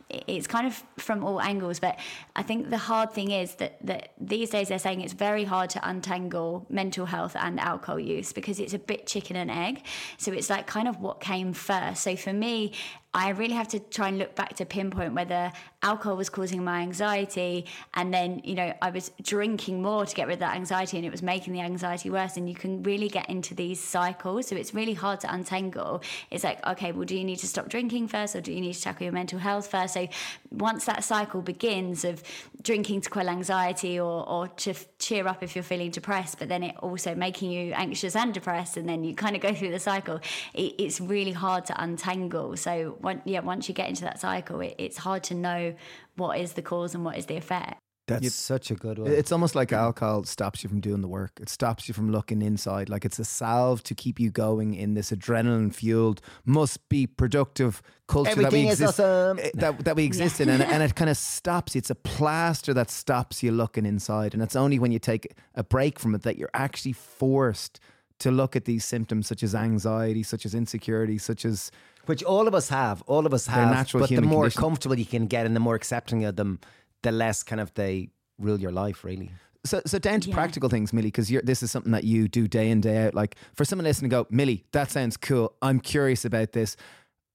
it's kind of from all angles. But I think the hard thing is that, that these days they're saying it's very hard to untangle mental health and alcohol use because it's a bit chicken and egg. So it's like kind of what came first. So for me, I really have to try and look back to pinpoint whether alcohol was causing my anxiety and then, you know, I was drinking more to get rid of that anxiety and it was making the anxiety worse. And you can really get into these cycles. So it's really hard to untangle. It's like, okay, well, do you need to stop drinking first or do you need to tackle your mental health first? So once that cycle begins of drinking to quell anxiety or, or to cheer up if you're feeling depressed, but then it also making you anxious and depressed, and then you kind of go through the cycle, it, it's really hard to untangle. So, one, yeah, once you get into that cycle, it, it's hard to know what is the cause and what is the effect. that's such a good one It's almost like alcohol stops you from doing the work. It stops you from looking inside. Like it's a salve to keep you going in this adrenaline fueled, must be productive culture that we Everything is exist, awesome. eh, that, that we exist in. And, and it kind of stops you. It's a plaster that stops you looking inside. And it's only when you take a break from it that you're actually forced to look at these symptoms such as anxiety, such as insecurity, such as which all of us have all of us They're have natural but the more condition. comfortable you can get and the more accepting of them the less kind of they rule your life really So, so down to Yeah. practical things, Millie, because this is something that you do day in day out. Like for someone listening, to go, Millie, that sounds cool. I'm curious about this.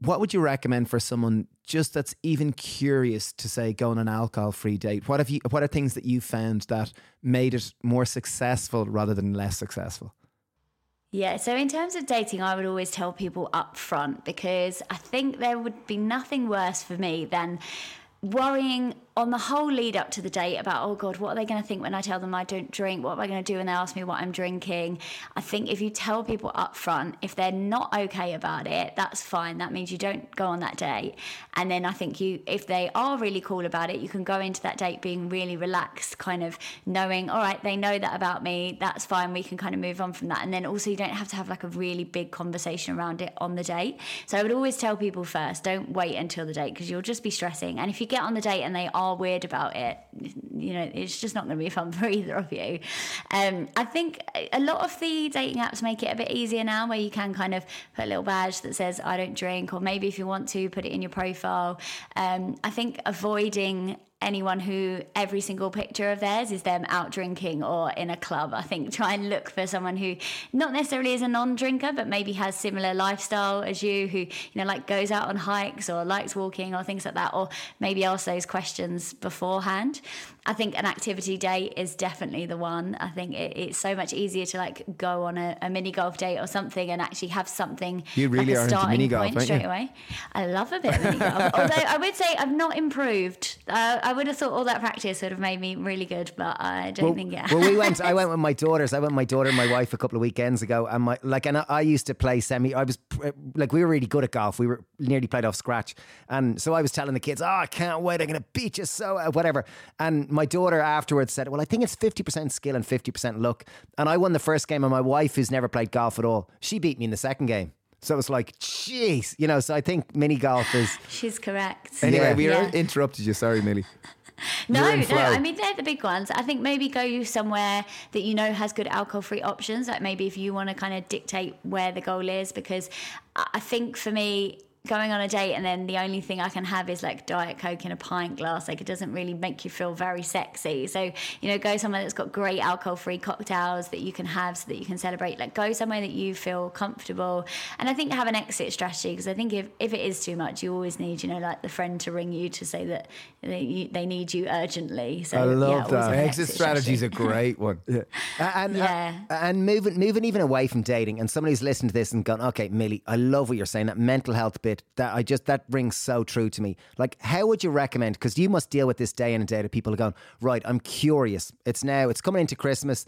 What would you recommend for someone just that's even curious to say go on an alcohol-free date? What have you? What are things that you found that made it more successful rather than less successful? Yeah, so in terms of dating, I would always tell people up front because I think there would be nothing worse for me than worrying on the whole lead up to the date about, oh God, what are they going to think when I tell them I don't drink? What am I going to do when they ask me what I'm drinking? I think if you tell people up front, if they're not okay about it, that's fine. That means you don't go on that date. And then I think you, if they are really cool about it, you can go into that date being really relaxed, kind of knowing, all right, they know that about me. That's fine. We can kind of move on from that. And then also, you don't have to have like a really big conversation around it on the date. So I would always tell people first, don't wait until the date because you'll just be stressing. And if you get on the date and they are weird about it, you know it's just not going to be fun for either of you. Um, I think a lot of the dating apps make it a bit easier now, where you can kind of put a little badge that says "I don't drink," or maybe if you want to put it in your profile. Um, I think avoiding anyone who every single picture of theirs is them out drinking or in a club. I think try and look for someone who not necessarily is a non-drinker, but maybe has similar lifestyle as you, who you know like goes out on hikes or likes walking or things like that, or maybe ask those questions beforehand. I think an activity date is definitely the one. I think it, it's so much easier to like go on a, a, mini golf date or something and actually have something. You really like are mini golf, point straight you? away. I love a bit of mini golf. Although I would say I've not improved. Uh, I would have thought all that practice would have made me really good, but I don't well, think it has. well, we went. I went with my daughters. I went with my daughter and my wife a couple of weekends ago, and my like, and I, I used to play semi. I was like, we were really good at golf. We were nearly played off scratch, and so I was telling the kids, "Oh, I can't wait! I'm going to beat you!" So whatever. And my daughter afterwards said, "Well, I think it's fifty percent skill and fifty percent luck." And I won the first game, and my wife, who's never played golf at all, she beat me in the second game. So it was like, jeez, you know. So I think mini golf is. She's correct. Anyway, Yeah. we Yeah. interrupted you. Sorry, Millie. No, no. I mean, they're the big ones. I think maybe go somewhere that you know has good alcohol-free options. Like maybe if you want to kind of dictate where the goal is, because I I think for me. Going on a date and then the only thing I can have is like Diet Coke in a pint glass. Like it doesn't really make you feel very sexy. So, you know, go somewhere that's got great alcohol free cocktails that you can have so that you can celebrate. Like go somewhere that you feel comfortable. And I think have an exit strategy because I think if, if it is too much, you always need, you know, like the friend to ring you to say that they, you, they need you urgently. So I love always that. have an Exit strategy is a great one. And, uh, Yeah. and moving moving even away from dating, and somebody's listened to this and gone, okay, Millie, I love what you're saying. That mental health bit, that I just that rings so true to me. Like, how would you recommend? Because you must deal with this day in and day out People are going, right, I'm curious. It's now, it's coming into Christmas.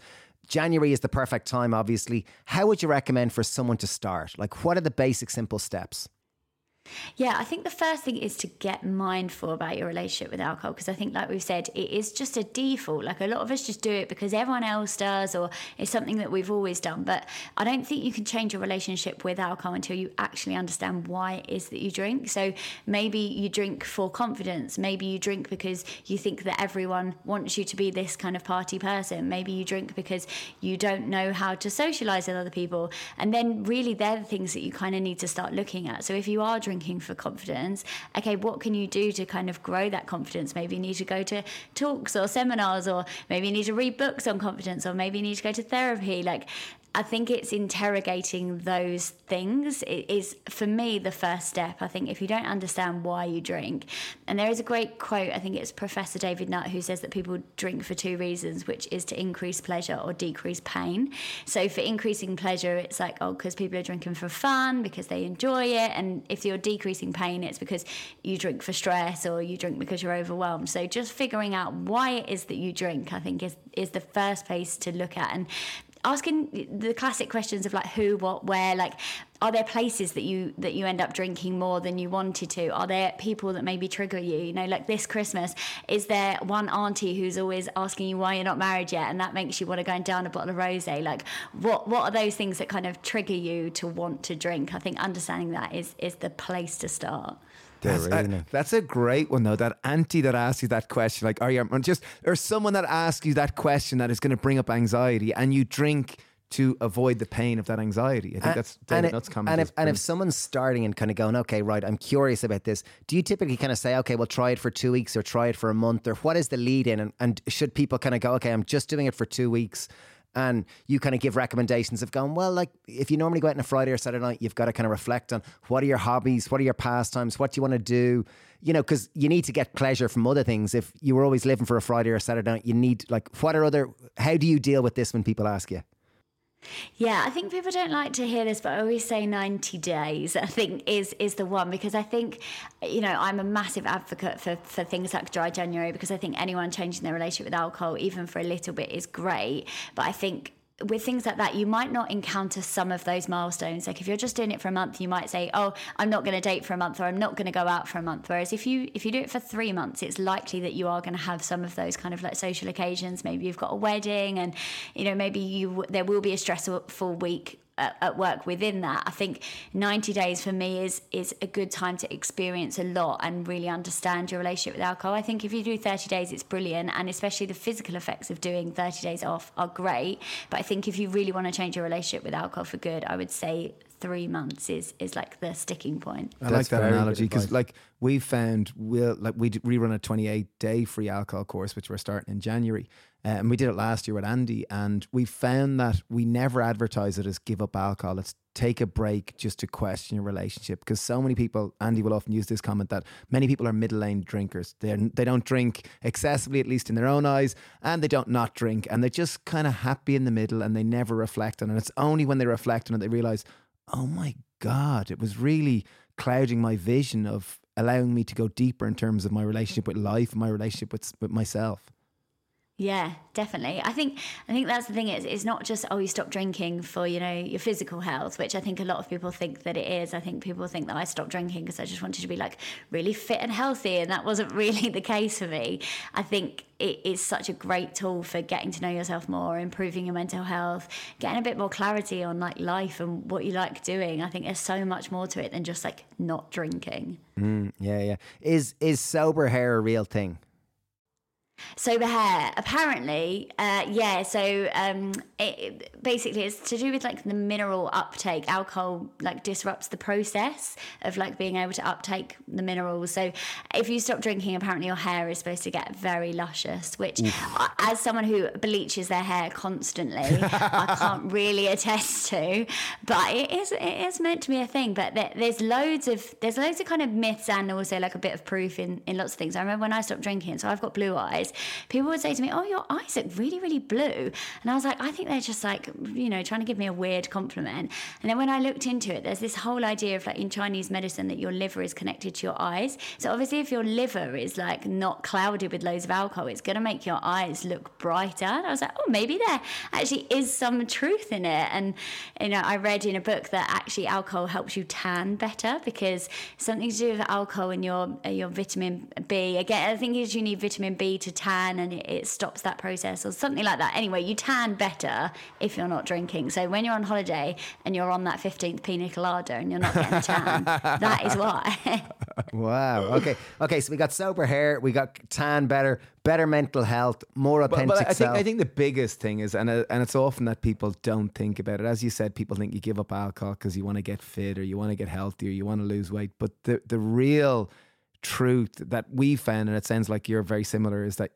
January is the perfect time, obviously. How would you recommend for someone to start? Like, what are the basic, simple steps? Yeah, I think the first thing is to get mindful about your relationship with alcohol because I think, like we've said, it is just a default. Like a lot of us just do it because everyone else does, or it's something that we've always done. But I don't think you can change your relationship with alcohol until you actually understand why it is that you drink. So maybe you drink for confidence. Maybe you drink because you think that everyone wants you to be this kind of party person. Maybe you drink because you don't know how to socialize with other people. And then, really, they're the things that you kind of need to start looking at. So if you are drinking for confidence, okay, what can you do to kind of grow that confidence? Maybe you need to go to talks or seminars, or maybe you need to read books on confidence, or maybe you need to go to therapy. Like, I think it's interrogating those things. It is, for me, the first step. I think if you don't understand why you drink, and there is a great quote, I think it's Professor David Nutt who says that people drink for two reasons, which is to increase pleasure or decrease pain. So for increasing pleasure, it's like, oh, because people are drinking for fun, because they enjoy it. And if you're decreasing pain, it's because you drink for stress or you drink because you're overwhelmed. So just figuring out why it is that you drink, I think, is, is the first place to look at. And asking the classic questions of like who what where like are there places that you that you end up drinking more than you wanted to? Are there people that maybe trigger you? You know like this christmas is there one auntie who's always asking you why you're not married yet and that makes you want to go and down a bottle of rosé like what what are those things that kind of trigger you to want to drink? I think understanding that is is the place to start That's, uh, a, that's a great one though. That auntie that asks you that question, like, are you or just or someone that asks you that question that is going to bring up anxiety, and you drink to avoid the pain of that anxiety. I think that's David it- Nutt's comment. and if, and if someone's starting and kind of going, okay, right, I'm curious about this. Do you typically kind of say, okay, well, try it for two weeks or try it for a month, or what is the lead in? And, and should people kind of go, okay, I'm just doing it for two weeks, and you kind of give recommendations of going, well, like if you normally go out on a Friday or Saturday night, you've got to kind of reflect on what are your hobbies, what are your pastimes, what do you want to do, you know, because you need to get pleasure from other things. If you were always living for a Friday or a Saturday night, you need like what are other? How do you deal with this when people ask you? Yeah, I think people don't like to hear this, but I always say 90 days, I think is is the one because I think, you know, I'm a massive advocate for, for things like dry January because I think anyone changing their relationship with alcohol, even for a little bit, is great. But I think with things like that, you might not encounter some of those milestones. Like if you're just doing it for a month, you might say, "Oh, I'm not going to date for a month," or "I'm not going to go out for a month." Whereas if you if you do it for three months, it's likely that you are going to have some of those kind of like social occasions. Maybe you've got a wedding, and you know maybe you there will be a stressful week at, at work within that. I think 90 days for me is is a good time to experience a lot and really understand your relationship with alcohol. I think if you do 30 days, it's brilliant, and especially the physical effects of doing 30 days off are great. But I think if you really want to change your relationship with alcohol for good, I would say three months is is like the sticking point. I That's like that analogy because, like, we found we'll like we d- we run a 28 day free alcohol course, which we're starting in January, uh, and we did it last year with Andy, and we found that we never advertise it as give up alcohol. It's take a break just to question your relationship because so many people. Andy will often use this comment that many people are middle lane drinkers. They they don't drink excessively, at least in their own eyes, and they don't not drink, and they're just kind of happy in the middle, and they never reflect on it. And it's only when they reflect on it they realize oh my God, it was really clouding my vision of allowing me to go deeper in terms of my relationship with life my relationship with, with myself. Yeah, definitely. I think I think that's the thing. It's, it's not just oh you stop drinking for you know your physical health, which I think a lot of people think that it is. I think people think that I stopped drinking because I just wanted to be like really fit and healthy, and that wasn't really the case for me. I think it is such a great tool for getting to know yourself more, improving your mental health, getting a bit more clarity on like life and what you like doing. I think there's so much more to it than just like not drinking. Mm, yeah, yeah. Is is sober hair a real thing? Sober hair, apparently, uh, yeah. So um, it, basically, it's to do with like the mineral uptake. Alcohol like disrupts the process of like being able to uptake the minerals. So if you stop drinking, apparently your hair is supposed to get very luscious. Which, as someone who bleaches their hair constantly, I can't really attest to. But it is it is meant to be a thing. But there, there's loads of there's loads of kind of myths and also like a bit of proof in in lots of things. I remember when I stopped drinking, so I've got blue eyes. People would say to me, "Oh, your eyes look really really blue," and I was like, "I think they're just like you know trying to give me a weird compliment." And then when I looked into it, there's this whole idea of like in Chinese medicine that your liver is connected to your eyes. So obviously, if your liver is like not clouded with loads of alcohol, it's going to make your eyes look brighter. And I was like, "Oh, maybe there actually is some truth in it." And you know, I read in a book that actually alcohol helps you tan better because something to do with alcohol and your uh, your vitamin B. Again, I think it's you need vitamin B to tan, and it, it stops that process or something like that. Anyway, you tan better if you're not drinking. So when you're on holiday and you're on that 15th pina colada and you're not getting a tan, that is why. Wow. Okay. Okay. So we got sober hair. We got tan better, better mental health, more But, authentic but I think. I think the biggest thing is, and uh, and it's often that people don't think about it. As you said, people think you give up alcohol because you want to get fit or you want to get healthier, you want to lose weight. But the the real truth that we found, and it sounds like you're very similar, is that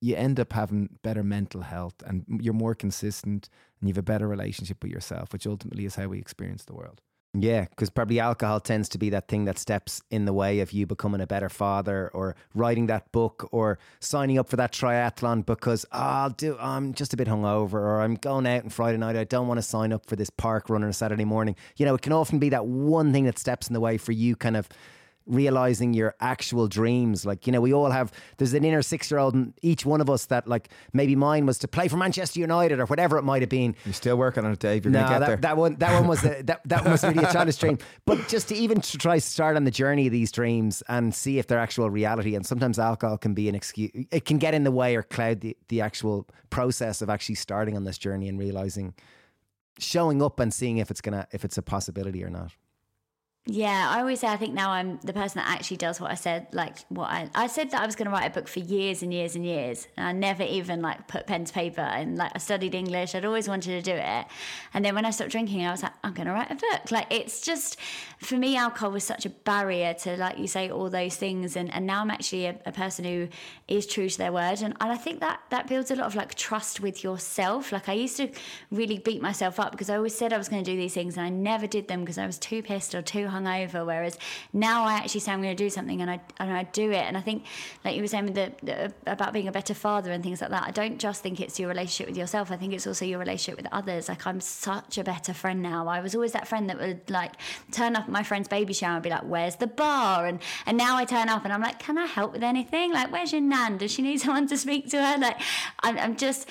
you end up having better mental health and you're more consistent and you have a better relationship with yourself, which ultimately is how we experience the world. Yeah, because probably alcohol tends to be that thing that steps in the way of you becoming a better father or writing that book or signing up for that triathlon because oh, I'll do I'm just a bit hungover or I'm going out on Friday night. I don't want to sign up for this park run on a Saturday morning. You know, it can often be that one thing that steps in the way for you kind of realizing your actual dreams like you know we all have there's an inner six year old in each one of us that like maybe mine was to play for Manchester United or whatever it might have been You're still working on it, Dave. You're no, going to get that, there. that one that one was a, that that was really a childish dream. But just to even to try to start on the journey of these dreams and see if they're actual reality. And sometimes alcohol can be an excuse. It can get in the way or cloud the, the actual process of actually starting on this journey and realizing, showing up and seeing if it's gonna if it's a possibility or not. Yeah, I always say I think now I'm the person that actually does what I said. Like what I I said that I was going to write a book for years and years and years, and I never even like put pen to paper. And like I studied English, I'd always wanted to do it. And then when I stopped drinking, I was like, I'm going to write a book. Like it's just for me, alcohol was such a barrier to like you say all those things. And and now I'm actually a, a person who is true to their word, and, and I think that that builds a lot of like trust with yourself. Like I used to really beat myself up because I always said I was going to do these things, and I never did them because I was too pissed or too hungover. Whereas now I actually say I'm going to do something and I and I do it. And I think, like you were saying with the, the, about being a better father and things like that. I don't just think it's your relationship with yourself. I think it's also your relationship with others. Like I'm such a better friend now. I was always that friend that would like turn up at my friend's baby shower and be like, "Where's the bar?" And and now I turn up and I'm like, "Can I help with anything? Like, where's your nan? Does she need someone to speak to her?" Like, I'm, I'm just.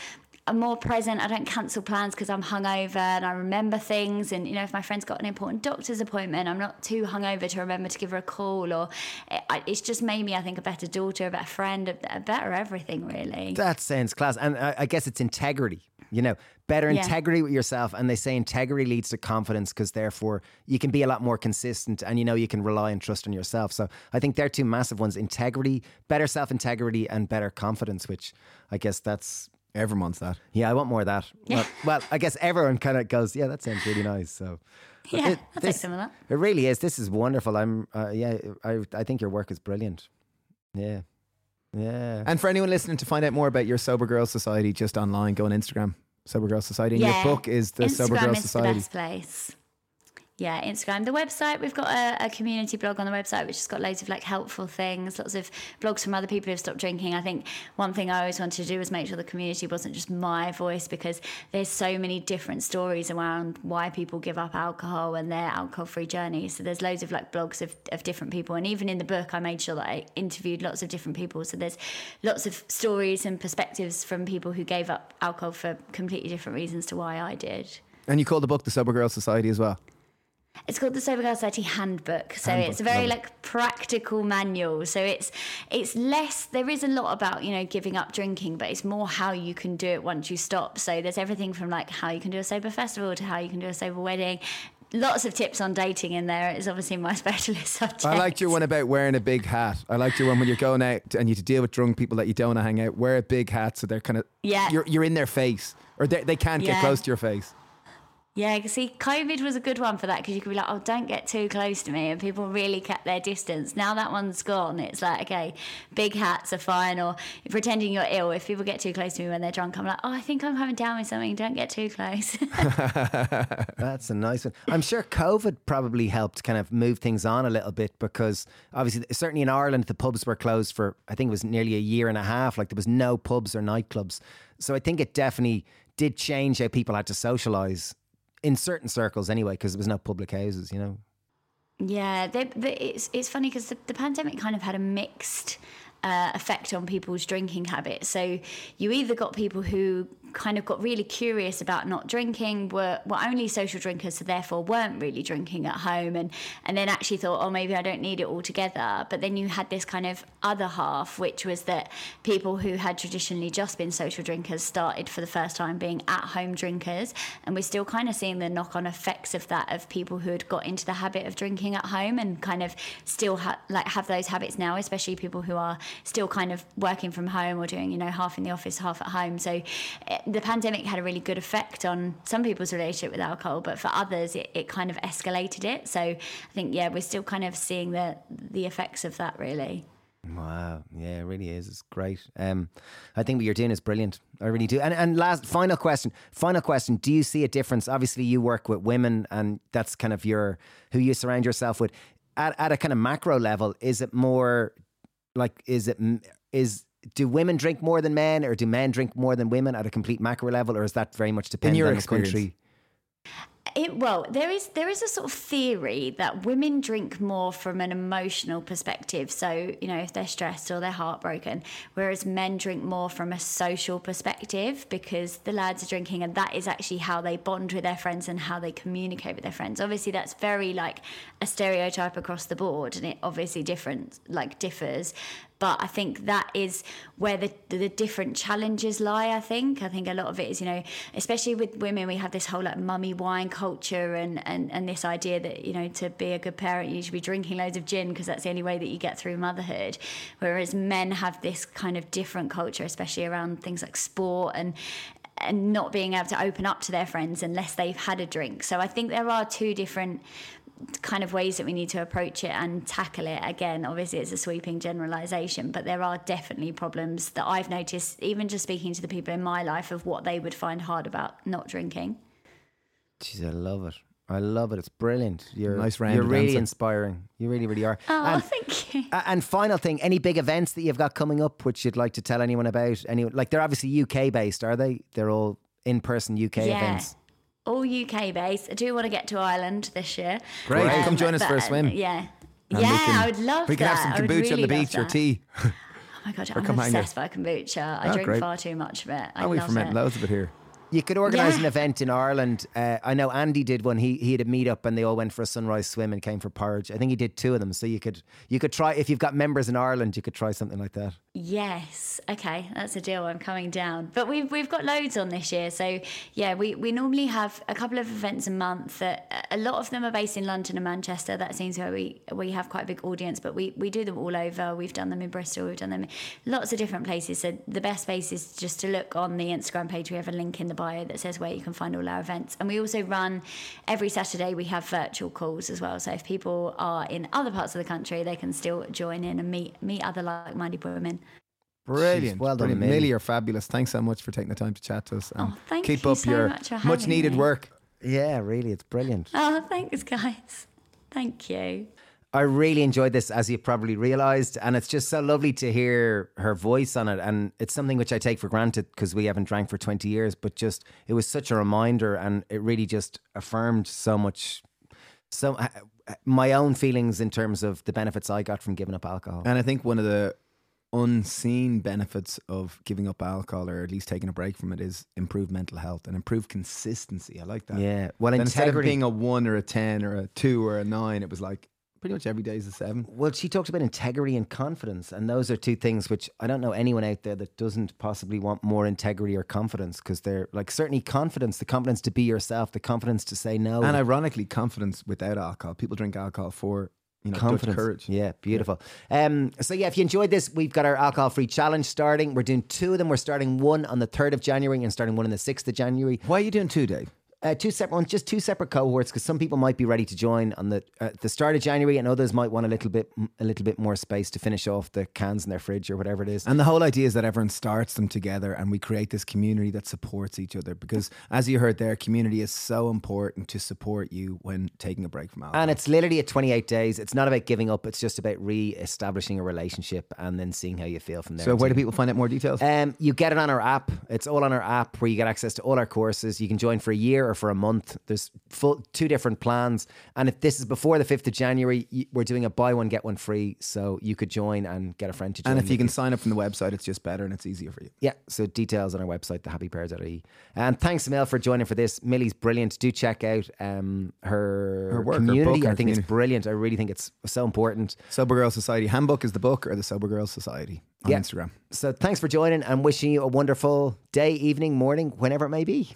I'm more present. I don't cancel plans because I'm hungover and I remember things. And, you know, if my friend's got an important doctor's appointment, I'm not too hungover to remember to give her a call. Or eh, it, it's just made me, I think, a better daughter, a better friend, a, a better everything, really. That sounds class, and I, I guess it's integrity. You know, better Yeah. integrity with yourself. And they say integrity leads to confidence because therefore you can be a lot more consistent and you know you can rely and trust on yourself. So I think they're two massive ones integrity, better self integrity, and better confidence, which I guess that's. Everyone wants that. Yeah, I want more of that. Well, well I guess everyone kind of goes, yeah, that sounds really nice. So, Yeah, it- I'll this- some of that. It really is. This is wonderful. I'm, uh, yeah, I, I think your work is brilliant. Yeah, yeah. And for anyone listening to find out more about your Sober Girls Society, just online, go on Instagram, Sober Girls Society. And Yeah. your book is the Sober Instagram Girls is Society. the best place. Yeah, Instagram. The website, we've got a, a community blog on the website which has got loads of like helpful things, lots of blogs from other people who've stopped drinking. I think one thing I always wanted to do was make sure the community wasn't just my voice because there's so many different stories around why people give up alcohol and their alcohol free journey. So there's loads of like blogs of, of different people. And even in the book, I made sure that I interviewed lots of different people. So there's lots of stories and perspectives from people who gave up alcohol for completely different reasons to why I did. And you call the book the Sober Girl Society as well. It's called the Sober Girl Society Handbook. So Handbook, it's a very like practical manual. So it's it's less there is a lot about, you know, giving up drinking, but it's more how you can do it once you stop. So there's everything from like how you can do a sober festival to how you can do a sober wedding. Lots of tips on dating in there. It's obviously my specialist subject. I liked your one about wearing a big hat. I liked your one when you're going out and you to deal with drunk people that you don't want to hang out. Wear a big hat so they're kind of Yeah. You're you're in their face or they, they can't get close to your face. Yeah, see, COVID was a good one for that because you could be like, oh, don't get too close to me. And people really kept their distance. Now that one's gone, it's like, okay, big hats are fine. Or pretending you're ill. If people get too close to me when they're drunk, I'm like, oh, I think I'm coming down with something. Don't get too close. That's a nice one. I'm sure COVID probably helped kind of move things on a little bit because obviously, certainly in Ireland, the pubs were closed for, I think it was nearly a year and a half. Like there was no pubs or nightclubs. So I think it definitely did change how people had to socialize in certain circles anyway, because there was no public houses, you know? Yeah, they, they, it's it's funny because the, the pandemic kind of had a mixed uh, effect on people's drinking habits. So you either got people who kind of got really curious about not drinking, were were only social drinkers, so therefore weren't really drinking at home, and and then actually thought, oh, maybe I don't need it altogether. But then you had this kind of other half, which was that people who had traditionally just been social drinkers started for the first time being at home drinkers, and we're still kind of seeing the knock on effects of that of people who had got into the habit of drinking at home and kind of still ha- like have those habits now, especially people who are still kind of working from home or doing you know half in the office, half at home. So the pandemic had a really good effect on some people's relationship with alcohol, but for others it, it kind of escalated it. So I think yeah, we're still kind of seeing the the effects of that really. Wow, yeah, it really is. It's great. Um, I think what you're doing is brilliant. I really do. And and last final question, final question. Do you see a difference? Obviously, you work with women, and that's kind of your who you surround yourself with. At at a kind of macro level, is it more like is it is do women drink more than men, or do men drink more than women at a complete macro level, or is that very much dependent your on the country? It, well, there is there is a sort of theory that women drink more from an emotional perspective. So you know, if they're stressed or they're heartbroken, whereas men drink more from a social perspective because the lads are drinking, and that is actually how they bond with their friends and how they communicate with their friends. Obviously, that's very like a stereotype across the board, and it obviously different like differs. But I think that is where the, the different challenges lie. I think. I think a lot of it is, you know, especially with women, we have this whole like mummy wine culture and, and, and this idea that, you know, to be a good parent, you should be drinking loads of gin because that's the only way that you get through motherhood. Whereas men have this kind of different culture, especially around things like sport and and not being able to open up to their friends unless they've had a drink. So I think there are two different kind of ways that we need to approach it and tackle it. Again, obviously, it's a sweeping generalization, but there are definitely problems that I've noticed, even just speaking to the people in my life, of what they would find hard about not drinking. Jeez, I love it. I love it. It's brilliant. You're Nice You're really answer. inspiring. You really, really are. Oh, And- thank you. And final thing, any big events that you've got coming up which you'd like to tell anyone about? Any like they're obviously UK based, are they? They're all in person UK Yeah. events. All UK based. I do want to get to Ireland this year. Great. Come join us but, for a uh, swim. Yeah. And yeah, can- I would love We can that. have some I would kombucha on the beach or tea. Oh my god, I'm obsessed by kombucha. I Oh, drink great. far too much of it. I Oh, we love ferment it. loads of it here. You could organise Yeah. an event in Ireland. Uh, I know Andy did one. He he had a meetup and they all went for a sunrise swim and came for porridge. I think he did two of them. So you could you could try if you've got members in Ireland, you could try something like that. Yes. Okay, that's a deal. I'm coming down. But we've we've got loads on this year. So yeah, we, we normally have a couple of events a month. That a lot of them are based in London and Manchester. That seems where we we have quite a big audience. But we, we do them all over. We've done them in Bristol. We've done them in lots of different places. So the best place is just to look on the Instagram page. We have a link in the bio that says where you can find all our events. And we also run every Saturday. We have virtual calls as well. So if people are in other parts of the country, they can still join in and meet meet other like-minded women. Brilliant. well done, Brilliant. Millie. Millie, you're fabulous. Thanks so much for taking the time to chat to us. and Oh, thank keep you up so your much for much needed me. work. Yeah, really, it's brilliant. Oh, thanks, guys. Thank you. I really enjoyed this, as you probably realised, and it's just so lovely to hear her voice on it. And it's something which I take for granted because we haven't drank for twenty years. But just it was such a reminder, and it really just affirmed so much, so uh, my own feelings in terms of the benefits I got from giving up alcohol. And I think one of the unseen benefits of giving up alcohol or at least taking a break from it is improved mental health and improved consistency. I like that. yeah, well, instead of being a one or a 10 or a two or a nine, it was like pretty much every day is a seven. Well, she talked about integrity and confidence, and those are two things which I don't know anyone out there that doesn't possibly want more integrity or confidence because they're like certainly confidence, the confidence to be yourself, the confidence to say no, And ironically, confidence without alcohol. People drink alcohol for, you know, confidence. courage. Yeah, beautiful. Um, so yeah, if you enjoyed this, we've got our alcohol free challenge starting. We're doing two of them. We're starting one on the third of January and starting one on the sixth of January. Why are you doing two, Dave? Uh, two separate ones, just two separate cohorts, because some people might be ready to join on the uh, the start of January, and others might want a little bit a little bit more space to finish off the cans in their fridge or whatever it is. And the whole idea is that everyone starts them together and we create this community that supports each other. Because as you heard there, community is so important to support you when taking a break from alcohol. And it's literally at 28 days. It's not about giving up. It's just about re-establishing a relationship and then seeing how you feel from there. so where do people find out more details? Um, you get it on our app. It's all on our app where you get access to all our courses. You can join for a year or for a month. There's full two different plans. And if this is before the 5th of January, we're doing a buy one, get one free. So you could join and get a friend to join. and if you can sign up from the website, it's just better and it's easier for you. Yeah, so details on our website, thehappypear.ie. And thanks, Mel, for joining for this. Millie's brilliant. Do check out um, her, Her work, her community. book, I her think it's brilliant. I really think it's so important. Sober Girl Society Handbook is the book or the Sober Girl Society on Yeah. Instagram. So thanks for joining and wishing you a wonderful day, evening, morning, whenever it may be.